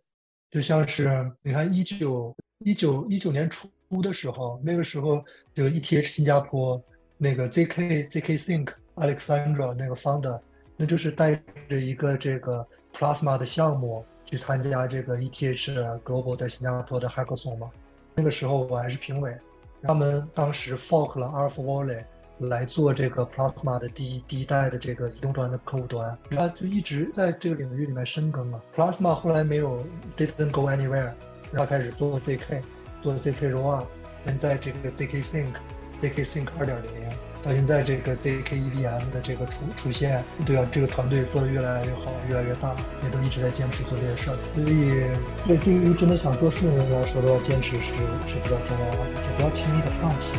就像是你看一九一九一九年初的时候，那个时候就 ETH 新加坡那个 ZK ZK Think Alexandra 那个 founder，那就是带着一个这个 Plasma 的项目去参加这个 ETH Global 在新加坡的 Hackathon 嘛。那个时候我还是评委。他们当时 fork 了 Alpha Volley 来做这个 Plasma 的第一第一代的这个移动端的客户端，他就一直在这个领域里面深耕嘛。Plasma 后来没有 didn't go anywhere，他开始做 ZK，做 ZK Roll，现在这个 ZK Sync，ZK Sync 二点零。到现在这个 ZK EVM 的这个出出现，对啊，这个团队做的越来越好，越来越大，也都一直在坚持做这些事儿。所以，对对于真的想做事的人来说，的话，坚持是是比较重要的，就不要轻易的放弃。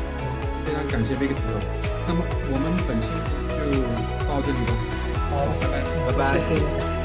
非常感谢 Victor，那么我们本期就到这里了。好，拜拜，拜拜。